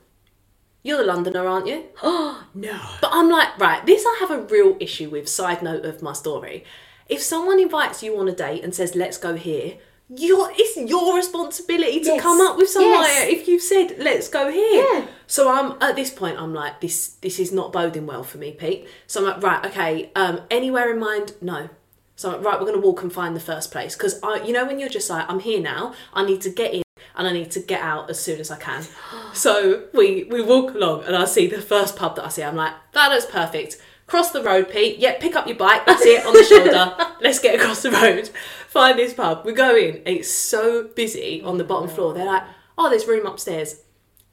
You're the Londoner, aren't you? Oh no. But I'm like, right, this I have a real issue with. Side note of my story. If someone invites you on a date and says, let's go here, you're, it's your responsibility to Yes. come up with somewhere Yes. if you've said, let's go here. Yeah. So I'm at this point, I'm like, this this is not boding well for me, Pete. So I'm like, right, okay, um, anywhere in mind? No. So I'm like, right, we're gonna walk and find the first place because I, you know, when you're just like, I'm here now, I need to get in and I need to get out as soon as I can. So we we walk along and I see the first pub that I see. I'm like, that looks perfect. Cross the road, Pete. Yeah, pick up your bike. That's it on the shoulder. Let's get across the road. Find this pub. We go in. And it's so busy on the bottom floor. They're like, oh, there's room upstairs.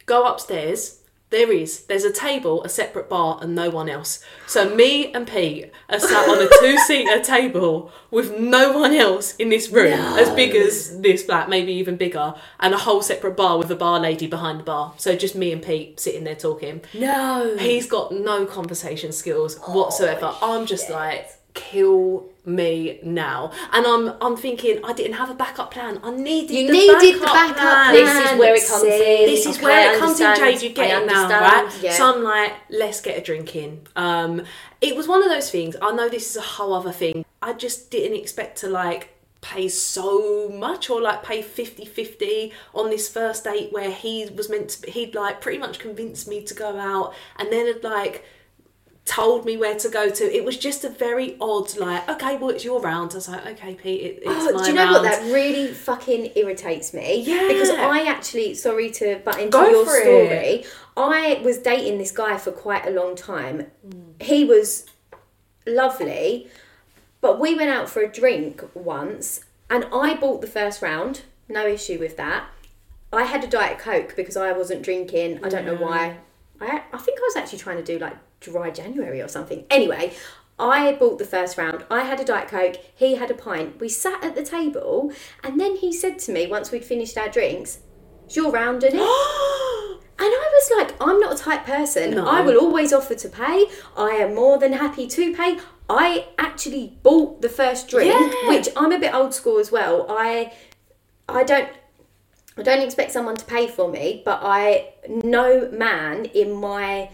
Go upstairs. There is. There's a table, a separate bar, and no one else. So me and Pete are sat on a two-seater table with no one else in this room, as big as this flat, maybe even bigger, and a whole separate bar with a bar lady behind the bar. So just me and Pete sitting there talking. No. He's got no conversation skills whatsoever. Oh, I'm just like, kill me now. And I'm I'm thinking I didn't have a backup plan. I needed You the needed the backup backup plan. This is where it comes See, in. This is Okay, where I it comes in. Jade. You get it now, right? Yeah. So I'm like, let's get a drink in. Um, it was one of those things. I know this is a whole other thing. I just didn't expect to like pay so much or like pay 50-50 on this first date where he was meant to he'd like pretty much convinced me to go out and then had like told me where to go to it was just a very odd like okay well it's your round I was like okay Pete it, it's Oh, my do you know round what? That really fucking irritates me. Yeah. Because I actually, sorry to butt into Go your for it. story. I was dating this guy for quite a long time. Mm. He was lovely, but we went out for a drink once, and I bought the first round. No issue with that. I had a diet coke because I wasn't drinking. I don't know why. I I think I was actually trying to do like dry January or something. Anyway, I bought the first round. I had a diet coke. He had a pint. We sat at the table, and then he said to me once we'd finished our drinks, "It's your round, isn't it?" And I was like, I'm not a type person. No. I will always offer to pay. I am more than happy to pay. I actually bought the first drink, Yeah. which I'm a bit old school as well. I I don't I don't expect someone to pay for me, but I no man in my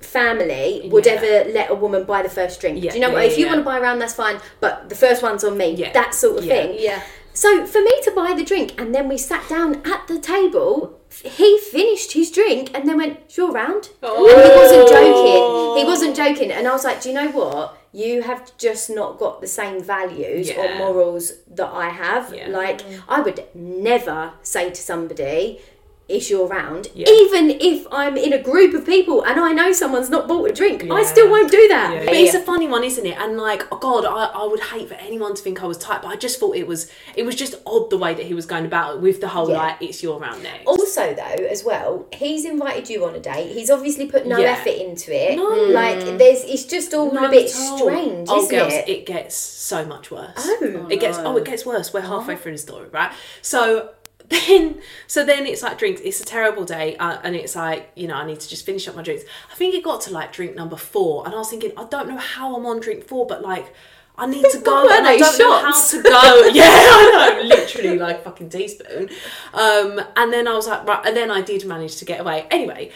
family would Yeah. ever let a woman buy the first drink. Yeah, Do you know yeah, what? If you yeah. want to buy around, that's fine, but the first one's on me. Yeah. That sort of Yeah. thing. Yeah. So for me to buy the drink and then we sat down at the table, he finished his drink and then went, "It's your round." And he oh. wasn't joking. He wasn't joking, and I was like, "Do you know what? You have just not got the same values or morals that I have. Yeah. Like I would never say to somebody." It's your round. Yeah. Even if I'm in a group of people and I know someone's not bought a drink, I still won't do that. Yeah, but it's a funny one, isn't it? And like, oh God, I, I would hate for anyone to think I was tight, but I just thought it was it was just odd the way that he was going about it with the whole Yeah. like it's your round next. Also, though, as well, he's invited you on a date. He's obviously put no Yeah. effort into it. No. Like, there's, it's just all Not a bit all. strange, oh, isn't girls, it? it gets so much worse. Oh. it gets oh, it gets worse. We're halfway through the story, right? So then, so then it's like drinks. It's a terrible day, uh, and it's like you know I need to just finish up my drinks. I think it got to like drink number four, and I was thinking I don't know how I'm on drink four, but like. I need to go and I don't know how to go. Yeah, I know, literally like fucking teaspoon. Um, and then I was like, right, and then I did manage to get away. Anyway,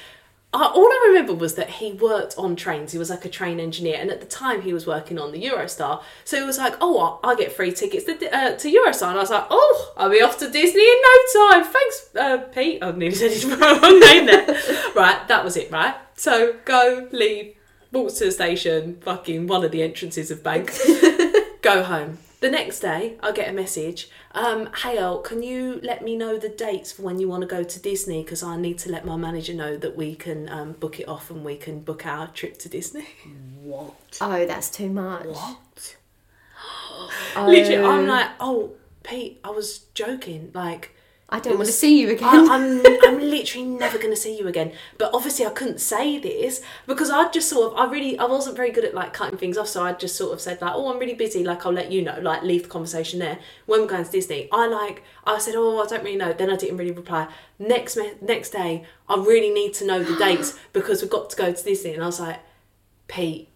uh, all I remember was that he worked on trains. He was like a train engineer, and at the time he was working on the Eurostar. So he was like, "Oh, I'll, I'll get free tickets to, uh, to Eurostar." And I was like, "Oh, I'll be off to Disney in no time. Thanks, uh, Pete." I nearly said his wrong name there. right, that was it. Right, so go, leave, walk to the station, fucking one of the entrances of Bank, go home. The next day, I get a message. Um, hey, El, can you let me know the dates for when you want to go to Disney? Because I need to let my manager know that we can um, book it off and we can book our trip to Disney. What? Oh, that's too much. What? Literally, I'm like, oh, Pete, I was joking. Like, I don't want to see you again. I, I'm, I'm literally never going to see you again. But obviously, I couldn't say this because I just sort of, I really, I wasn't very good at like cutting things off. So I just sort of said like, oh, I'm really busy. Like, I'll let you know. Like, leave the conversation there. When we're going to Disney, I like, I said, oh, I don't really know. Then I didn't really reply. Next me- next day, I really need to know the dates because we've got to go to Disney. And I was like, Pete,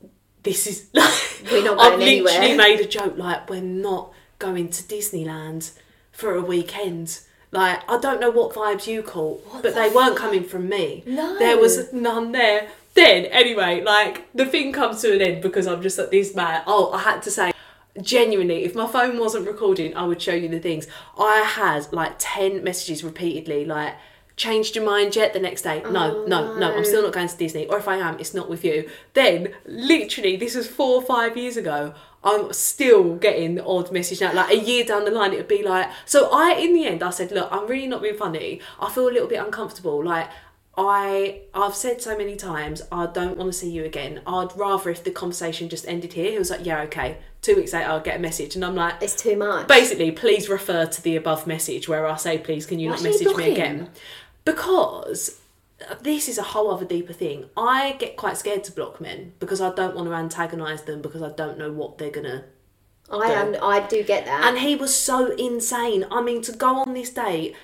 this is like, We're not going I've going literally anywhere. made a joke like, we're not going to Disneyland for a weekend. Like, I don't know what vibes you caught, but they weren't coming from me. No. There was none there. Then, anyway, like, the thing comes to an end because I'm just like this man. Oh, I had to say, genuinely, if my phone wasn't recording, I would show you the things. I had like 10 messages repeatedly, like, changed your mind yet the next day? No, no, no, I'm still not going to Disney. Or if I am, it's not with you. Then, literally, this was four or five years ago. I'm still getting the odd message now. Like a year down the line, it would be like. So I, in the end, I said, look, I'm really not being funny. I feel a little bit uncomfortable. Like I, I've said so many times, I don't want to see you again. I'd rather if the conversation just ended here. He was like, yeah, okay. Two weeks later, I'll get a message, and I'm like, it's too much. basically, please refer to the above message where I say, please, can you Why not you message me again? Because this is a whole other deeper thing. I get quite scared to block men because I don't want to antagonise them because I don't know what they're gonna. I am. I do get that. And he was so insane. I mean, to go on this date,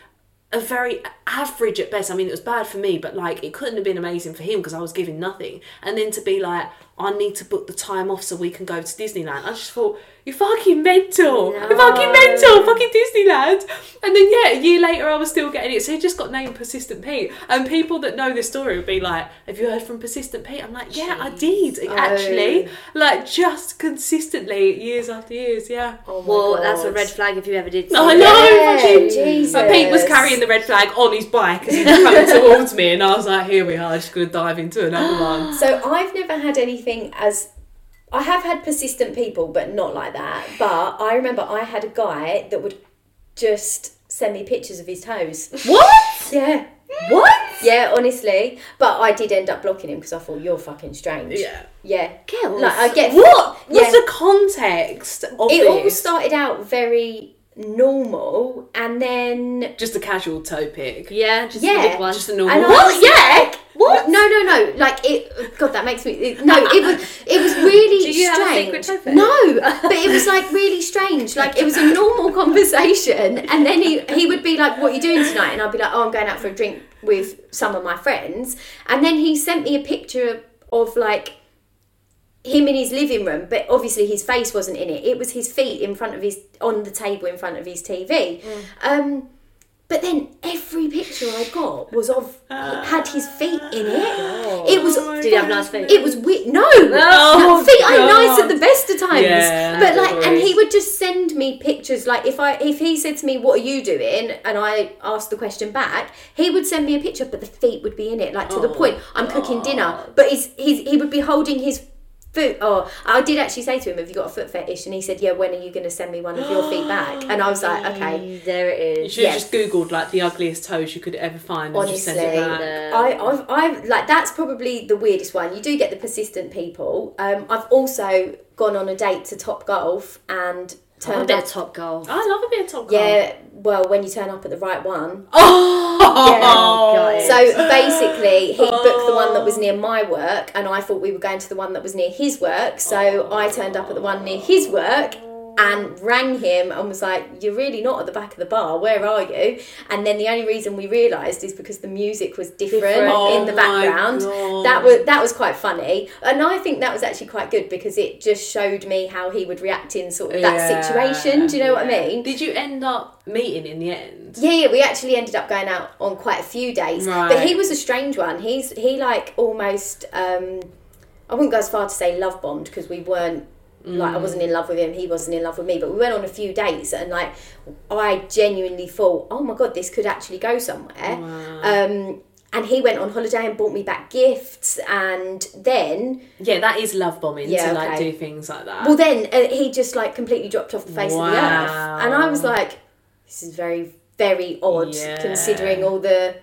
a very average at best. I mean, it was bad for me, but like it couldn't have been amazing for him because I was giving nothing. And then to be like, I need to book the time off so we can go to Disneyland. I just thought, you're fucking mental. You're fucking mental. Fucking Disneyland. And then, yeah, a year later, I was still getting it. So he just got named Persistent Pete. And people that know this story would be like, have you heard from Persistent Pete? I'm like, yeah, I did. Oh. Actually. Like, just consistently, years after years, yeah. Oh my Well, that's a red flag if you ever did. see I know, Yeah, Jesus. But Pete was carrying the red flag on his bike as he was coming towards me, and I was like, "Here we are, I just gonna dive into another one." So I've never had anything as I have had persistent people, but not like that. But I remember I had a guy that would just send me pictures of his toes. What? Yeah. What? Yeah, honestly. But I did end up blocking him because I thought you're fucking strange. Yeah. Yeah. Girls. Like I get What? Yeah. What's the context of it all started out very normal and then just a casual toe pick. Yeah, just Yeah. a big one. Just a normal. And What? was Yeah? What? No, no, no. Like it. God, that makes me. It, no, it was. It was really Do you have a strange. secret toe no, but it was like really strange. Like it was a normal conversation, and then he he would be like, "What are you doing tonight?" And I'd be like, "Oh, I'm going out for a drink with some of my friends." And then he sent me a picture of like him in his living room, but obviously his face wasn't in it. It was his feet in front of his on the table in front of his TV. Mm. Um, but then every picture I got was of had his feet in it. It was. Did he have nice feet? It was weird. No, Oh, feet are God. nice at the best of times. Yeah, but like, and he would just send me pictures. Like, if I if he said to me, "What are you doing?" and I asked the question back, he would send me a picture, but the feet would be in it. Like to the Oh, point, I'm cooking dinner, but he's, he's he would be holding his foot. Oh, I did actually say to him, "Have you got a foot fetish?" And he said, "Yeah." When are you going to send me one of your feet back? And I was like, "Okay." There it is. You is. should have Yes. just googled like the ugliest toes you could ever find and just Honestly, sent it back. I, I've, I've like that's probably the weirdest one. You do get the persistent people. Um, I've also gone on a date to Top Golf and turned bit up. of top goal. I love a bit of top golf. Yeah, well, when you turn up at the right one. Oh, Oh, got. So basically, he booked the one that was near oh. my work, and I thought we were going to the one that was near his work. So I turned up at the one near his work and rang him and was like, "You're really not at the back of the bar. Where are you?" And then the only reason we realised is because the music was different, Different. in the Oh background. That was that was quite funny, and I think that was actually quite good because it just showed me how he would react in sort of that Yeah, situation. Do you know what I mean? Did you end up meeting in the end? Yeah, yeah, we actually ended up going out on quite a few dates. But he was a strange one. He's he like almost um I wouldn't go as far to say love bombed because we weren't like I wasn't in love with him, he wasn't in love with me, but we went on a few dates and like I genuinely thought, Oh my god, this could actually go somewhere. Um and he went on holiday and bought me back gifts and then Yeah, that is love bombing Yeah, to like okay. do things like that. well then uh, he just like completely dropped off the face of the earth. And I was like, this is very, very odd Yeah. considering all the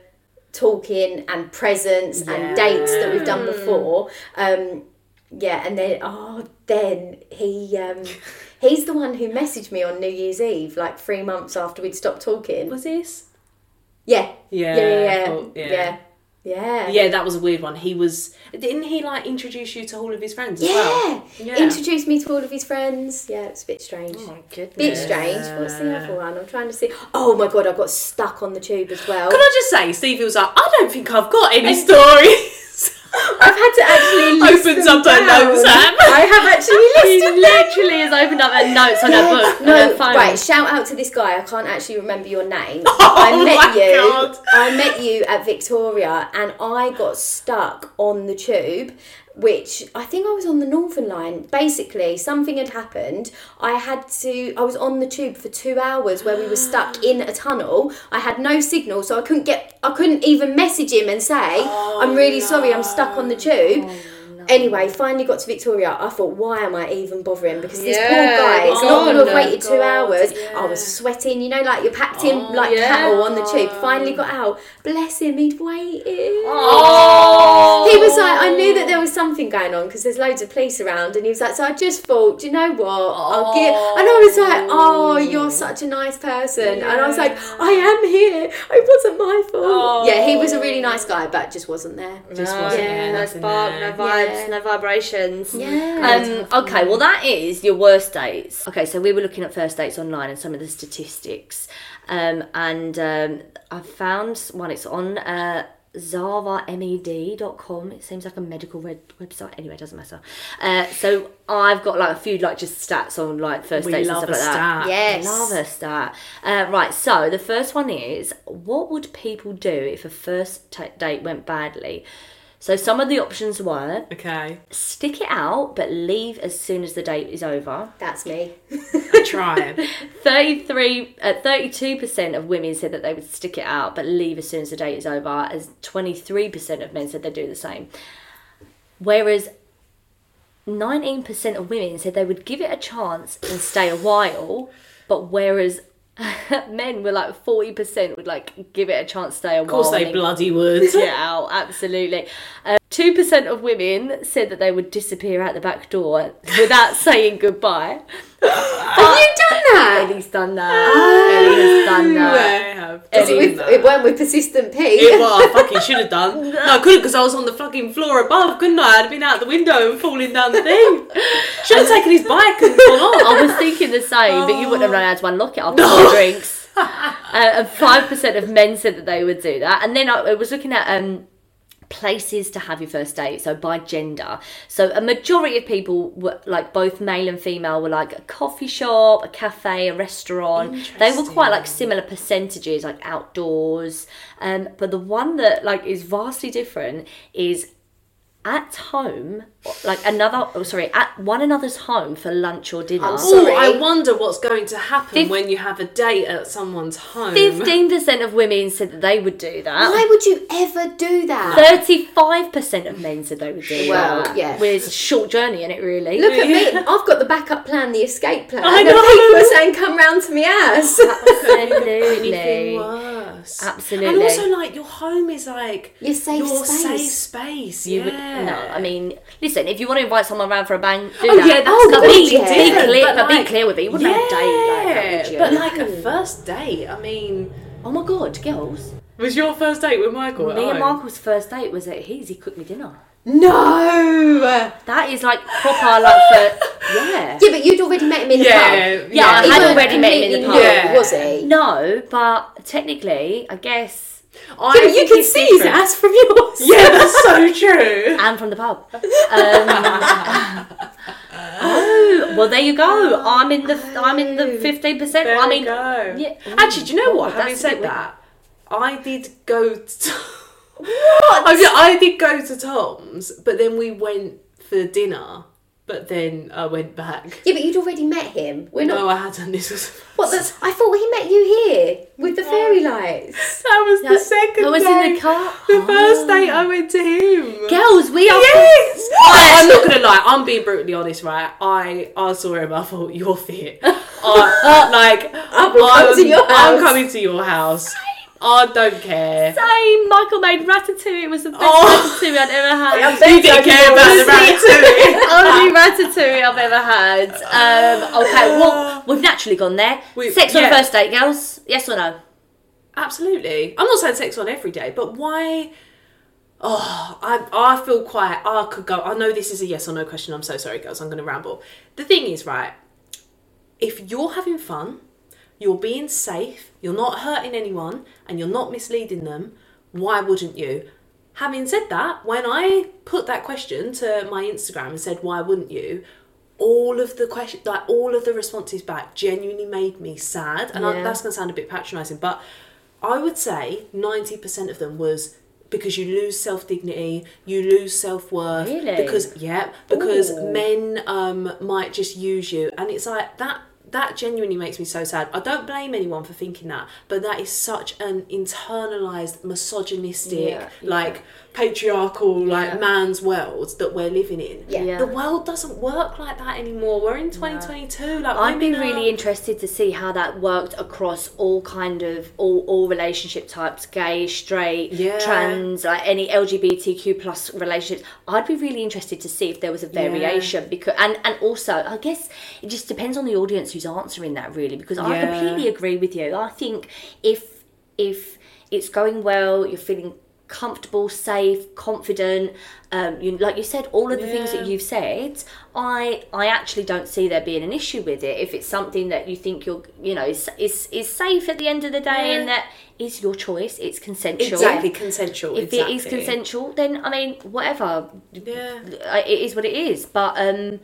talking and presents and dates that we've done before. Um, yeah, and then oh, then he um, he's the one who messaged me on New Year's Eve, like three months after we'd stopped talking. was this? Yeah, Yeah, yeah, yeah, yeah, yeah, yeah. yeah. Yeah, that was a weird one. He was didn't he like introduce you to all of his friends as Yeah. well? Yeah. Introduced me to all of his friends. Yeah, it's a bit strange. Oh my goodness. Bit strange. What's the other one? I'm trying to see. Oh my god, I got stuck on the tube as well. Can I just say, Stevie was like, I don't think I've got any stories. I've had to actually list Opens up her notes app. I have actually He listed them. literally has opened up her notes on her book. No, her right. Shout out to this guy. I can't actually remember your name. Oh I met my you. God. I met you at Victoria, and I got stuck on the tube. Which I think I was on the Northern Line. Basically, something had happened. I had to. I was on the tube for two hours where we were stuck in a tunnel. I had no signal, so I couldn't get. I couldn't even message him and say, "I'm really sorry. I'm stuck on the tube." Oh, Anyway, finally got to Victoria. I thought, why am I even bothering? Because this Yeah, poor guy, it's oh not going to have my waited two hours. yeah. I was sweating, you know, like you're packed in oh, like yeah. cattle on the tube. Finally got out. Bless him, he'd waited. Oh. He was like, I knew that there was something going on because there's loads of police around, and he was like, so I just thought, do you know what? I'll give. Oh. And I was like, oh, you're such a nice person, and I was like, I am here. It wasn't my fault. Oh. Yeah, he was a really nice guy, but just wasn't there. Just no, wasn't Yeah. there, no nothing spark, there. no vibes, no vibrations. Yeah. Um, okay, well, that is your worst dates. Okay, so we were looking at first dates online and some of the statistics. Um, and um, I found one, it's on uh, zavamed.com. It seems like a medical red website. Anyway, it doesn't matter. Uh, so I've got like a few like just stats on like first We dates and stuff like that. stat. Yes. Love a stat. Uh, right, so the first one is what would people do if a first ta date went badly? So some of the options were Okay, stick it out but leave as soon as the date is over. That's me. I try. 33 uh, 32% of women said that they would stick it out but leave as soon as the date is over as 23% of men said they'd do the same whereas 19% of women said they would give it a chance and stay a while but whereas men were like 40% would like give it a chance to stay a Of course, they and bloody would. get out oh, absolutely uh, 2% of women said that they would disappear out the back door without saying goodbye Have you done that? Eddie's done that. Eddie has done I that. have. Is it, done with, that. it weren't with persistent Pete. It, well, I fucking should have done. No, I couldn't because I was on the fucking floor above, couldn't I? I'd have been out the window and falling down the thing. Should have taken his bike and gone on. I was thinking the same, but you wouldn't have known how to unlock it after four drinks. Uh, and five percent of men said that they would do that. And then I, I was looking at um, places to have your first date, so by gender. So a majority of people were like both male and female were like a coffee shop, a cafe, a restaurant. They were quite like similar percentages, like outdoors. Um, but the one that like is vastly different is at home, like another. Oh, sorry, at one another's home for lunch or dinner. Oh, I wonder what's going to happen Fif- when you have a date at someone's home. Fifteen percent of women said that they would do that. Why would you ever do that? Thirty-five percent of men said they would do Well, that. yeah. with a short journey in it, really. Look at me. I've got the backup plan, the escape plan. I know. people are saying, come round to me ass. absolutely, worse. Absolutely. And also, like, your home is like Your safe your space. safe space. You would, yeah. no, I mean, listen. If you want to invite someone around for a bang, do Oh, that. yeah, that's but completely be, be clear, but but, be clear with it. You wouldn't have a date like that, would you? But like a first date, I mean, oh my god, girls! was your first date with Michael? at Me and home? Michael's first date was at his. He cooked me dinner. no. That is like proper, like for yeah. Yeah, but you'd already met him in the Yeah, pub. Yeah, I He had already met him in the completely pub. new, Yeah. was he? No, but technically, I guess, I you can see his ass from yours. Yeah, that's so true. and from the pub. Um, oh, well, there you go. I'm in the I'm in the fifteen percent. There I mean, go. yeah. Actually, do you know Oh, what? Having that's a bit said that, I did go. To what? I, did, I did go to Tom's, but then we went for dinner. But then I went back. Yeah, but you'd already met him. We're not. No, I hadn't. This was What? That's, I thought he met you here with the fairy lights. that was the second. I was day. in the car. The first date ah. I went to him. Girls, we are. Yes! I, I'm not gonna lie. I'm being brutally honest, right? I I saw him. I thought you're fit. I, uh, like I will come to your I'm coming to your house. I don't care. Same. Michael made ratatouille. It was the best Oh. ratatouille I'd ever had. You didn't care about the ratatouille. Only ratatouille I've ever had. Um, okay, well, we've naturally gone there. We- Sex on yeah. the first date, girls? Yes or no? Absolutely. I'm not saying sex on every day, but why? Oh, I I feel quite. I could go. I know this is a yes or no question. I'm so sorry, girls. I'm going to ramble. The thing is, right? If you're having fun, you're being safe, you're not hurting anyone, and you're not misleading them, why wouldn't you? Having said that, when I put that question to my Instagram and said, why wouldn't you? All of the question, like all of the responses back, genuinely made me sad, and I, that's going to sound a bit patronising, but I would say ninety percent of them was because you lose self dignity, you lose self worth, Really? because yeah, because Ooh. men um might just use you, and it's like that. That genuinely makes me so sad. I don't blame anyone for thinking that, but that is such an internalized, misogynistic, Yeah, yeah. like patriarchal, Yeah. like man's world that we're living in. Yeah. The world doesn't work like that anymore. We're in 2022. Like I'd be really are- interested to see how that worked across all kind of all, all relationship types, gay, straight, trans, like any LGBTQ plus relationships. I'd be really interested to see if there was a variation because and and also I guess it just depends on the audience who's answering that really because I Yeah. completely agree with you. I think if if it's going well, you're feeling comfortable, safe, confident. Um, you, like you said, all of the things that Yeah. you've said, I I actually don't see there being an issue with it. If it's something that you think you're, you know, is is, is safe at the end of the day, and that is your choice, it's consensual. Exactly, consensual. If exactly. it is consensual, then I mean, whatever. Yeah. Uh, It is what it is. But um,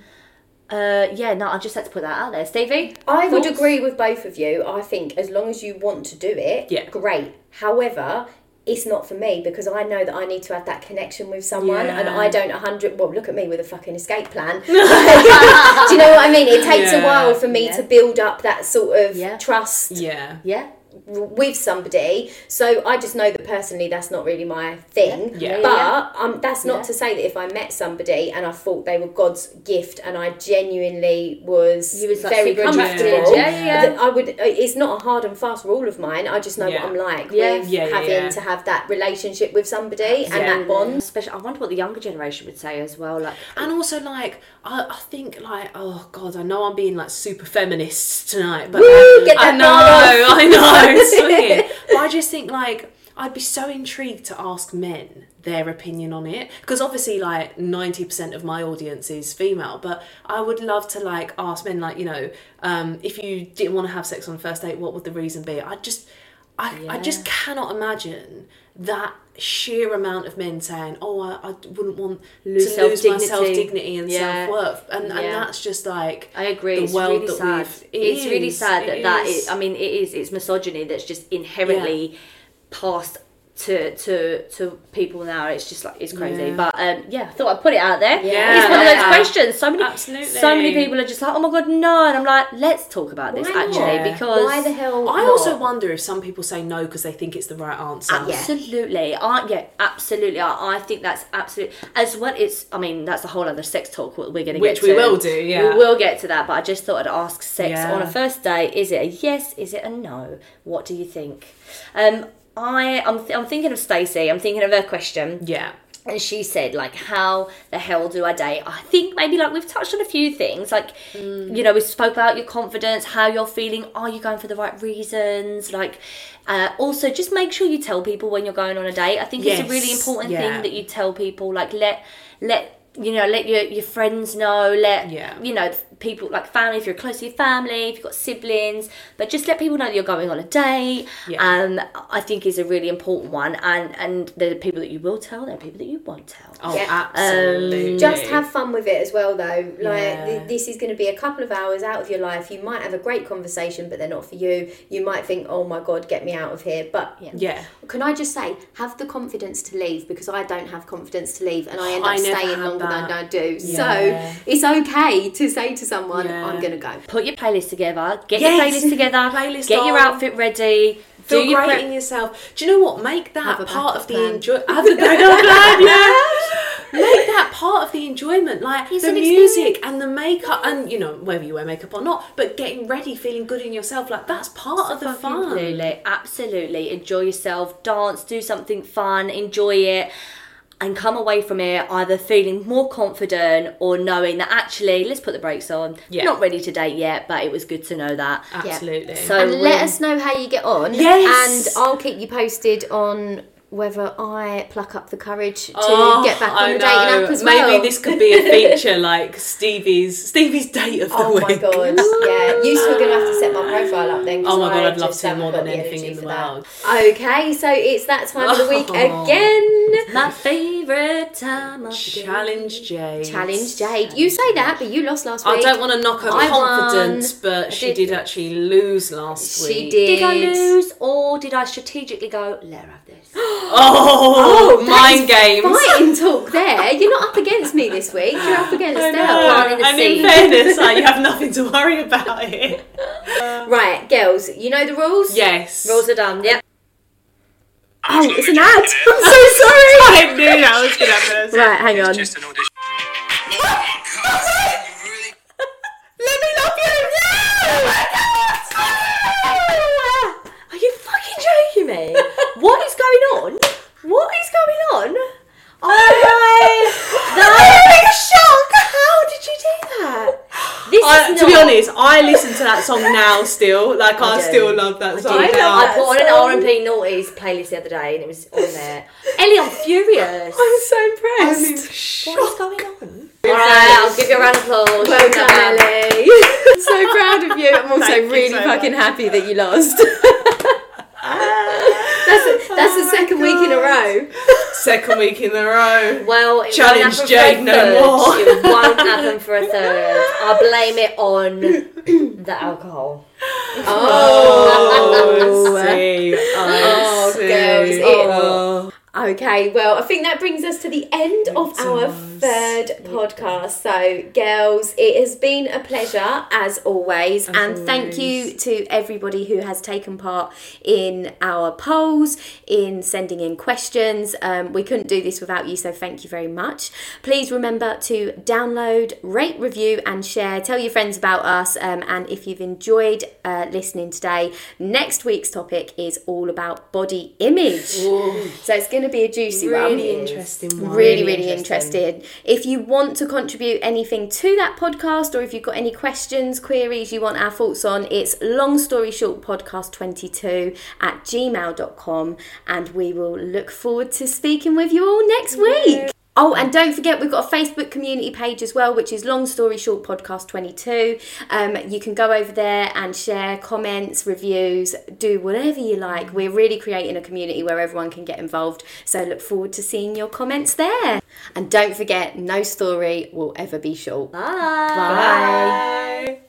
uh, yeah, no, I just had to put that out there, Stevie. I would thoughts? agree with both of you. I think as long as you want to do it, Yeah. great. However, it's not for me because I know that I need to have that connection with someone, and I don't a hundred. Well, look at me with a fucking escape plan. do you know what I mean? It takes a while for me Yeah. to build up that sort of Yeah. trust Yeah. Yeah. With somebody. So I just know that personally that's not really my thing. Yeah. Yeah, But um, that's not Yeah. to say that if I met somebody and I thought they were God's gift and I genuinely was, You was, like, very super comfortable. Yeah, yeah, yeah. I would. uh, It's not a hard and fast rule of mine. I just know Yeah. what I'm like Yeah. with Yeah, yeah, having yeah. to have that relationship with somebody and that bond. Especially, I wonder what the younger generation would say as well. Like, And also, like, I, I think, like, oh god, I know I'm being like super feminist tonight, but Woo, like, get I know, bar I know, But I just think, like, I'd be so intrigued to ask men their opinion on it because obviously, like, ninety percent of my audience is female, but I would love to like ask men, like, you know, um, if you didn't want to have sex on a first date, what would the reason be? I just, I, I just cannot imagine that sheer amount of men saying, "Oh, I, I wouldn't want Lose to lose my self-dignity. and Yeah. self worth," and and Yeah. that's just like I agree. The it's world really that sad. we've- it it's really is, sad it that that is. is. I mean, it is. It's misogyny that's just inherently passed to to to people now. It's just like it's crazy. Yeah. But um, yeah, I thought I'd put it out there. Yeah. it's one of those questions. So many, Absolutely. so many people are just like, oh my god, no, and I'm like, let's talk about this Why actually not? because Why the hell? I not? also wonder if some people say no because they think it's the right answer. Yeah. Absolutely, I, yeah, absolutely. I, I think that's absolute as well. It's, I mean, that's a whole other sex talk what we're going to get Which to. we will do, yeah. we will get to that. But I just thought I'd ask sex Yeah. on a first date. Is it a yes? Is it a no? What do you think? Um, I, I'm, I'm thinking of Stacey. I'm thinking of her question. Yeah. And she said, like, how the hell do I date? I think maybe like we've touched on a few things. Like, you know, we spoke about your confidence, how you're feeling. Are you going for the right reasons? Like, uh, also just make sure you tell people when you're going on a date. I think it's a really important yeah. thing that you tell people. Like, let let you know, let your your friends know. Let Yeah. you know people like family if you're close to your family, if you've got siblings. But just let people know that you're going on a date. Yeah. Um, I think is a really important one. And and there are people that you will tell. There are people that you won't tell. Oh, Yeah. absolutely. Just have fun with it as well, though. Like Yeah. th- this is going to be a couple of hours out of your life. You might have a great conversation, but they're not for you. You might think, "Oh my god, get me out of here." But Yeah. can I just say, have the confidence to leave because I don't have confidence to leave, and I end up I staying longer that. than I do. Yeah. So it's okay to say to someone, Yeah. "I'm going to go." Put your playlist together. Get Yes. your playlist together. Playlist get your outfit ready. Feel do your great prep. in yourself. Do you know what? Make that Have a part backup of the plan. enjoy. Have a backup plan. Yeah. Make that part of the enjoyment, like It's the an music and the makeup, and you know whether you wear makeup or not. But getting ready, feeling good in yourself, like that's part of the fun. Absolutely, absolutely. Enjoy yourself. Dance. Do something fun. Enjoy it. And come away from it either feeling more confident or knowing that actually, let's put the brakes on. Yeah. Not ready to date yet, but it was good to know that. Absolutely. So and let us know how you get on. Yes. And I'll keep you posted on whether I pluck up the courage to Oh, get back on I the dating know. app as Maybe well. this could be a feature like Stevie's Stevie's date of the week. Oh my god! Yeah, you still are gonna have to set my profile up then. Oh my god, I I'd love just to haven't more got than the anything energy in the for that. world. Okay, so it's that time of the week Oh. again. My favourite time of the day. Challenge Jade. Challenge Jade. You say that, but you lost last week. I don't want to knock her I confidence, won. but she did. did actually lose last She week. did. Did I lose or did I strategically go, let her have this? Oh, oh, that mind is games. Fighting talk there. You're not up against me this week. You're up against I Estelle. know. planting the And in fairness, like, you have nothing to worry about it. Right, girls, you know the rules? Yes. Rules are done. Yep. Oh, it's an ad. I'm so sorry. I knew that was going to happen. Right, hang on. Just an audition. Let me love you. Are you fucking joking me? What is going on? What is going on? Oh my! That is a shock. How did you do that? This I, is to be honest, I listen to that song now still. Like I, I still love that song I, now. I put on an. R and B noughties playlist the other day, and it was on there. Ellie, I'm furious. I'm so impressed. What is going on? All right, I'll give you a round of applause. Well done, Ellie. I'm so proud of you. I'm also Thank really so fucking much. happy that you lost. That's that's the oh second week in a row. Second week in a row. Well, it Challenge won't happen Jade for a no third. more. It won't happen for a third. I blame it on the alcohol. Oh, I see. I Oh, see. girls, it- Oh. Okay, well, I think that brings us to the end of It our does. third podcast. So, girls, it has been a pleasure as always, and thank you to everybody who has taken part in our polls, in sending in questions. Um, we couldn't do this without you, so thank you very much. Please remember to download, rate, review, and share. Tell your friends about us, um, and if you've enjoyed uh, listening today, next week's topic is all about body image. So it's going to be a juicy one. Really interesting one. Really, Really really interesting. interested. If you want to contribute anything to that podcast or if you've got any questions, queries you want our thoughts on, it's long story short podcast 22 at gmail.com and we will look forward to speaking with you all next week. Oh, and don't forget, we've got a Facebook community page as well, which is Long Story Short Podcast 22. Um, you can go over there and share comments, reviews, do whatever you like. We're really creating a community where everyone can get involved. So look forward to seeing your comments there. And don't forget, no story will ever be short. Bye. Bye. Bye.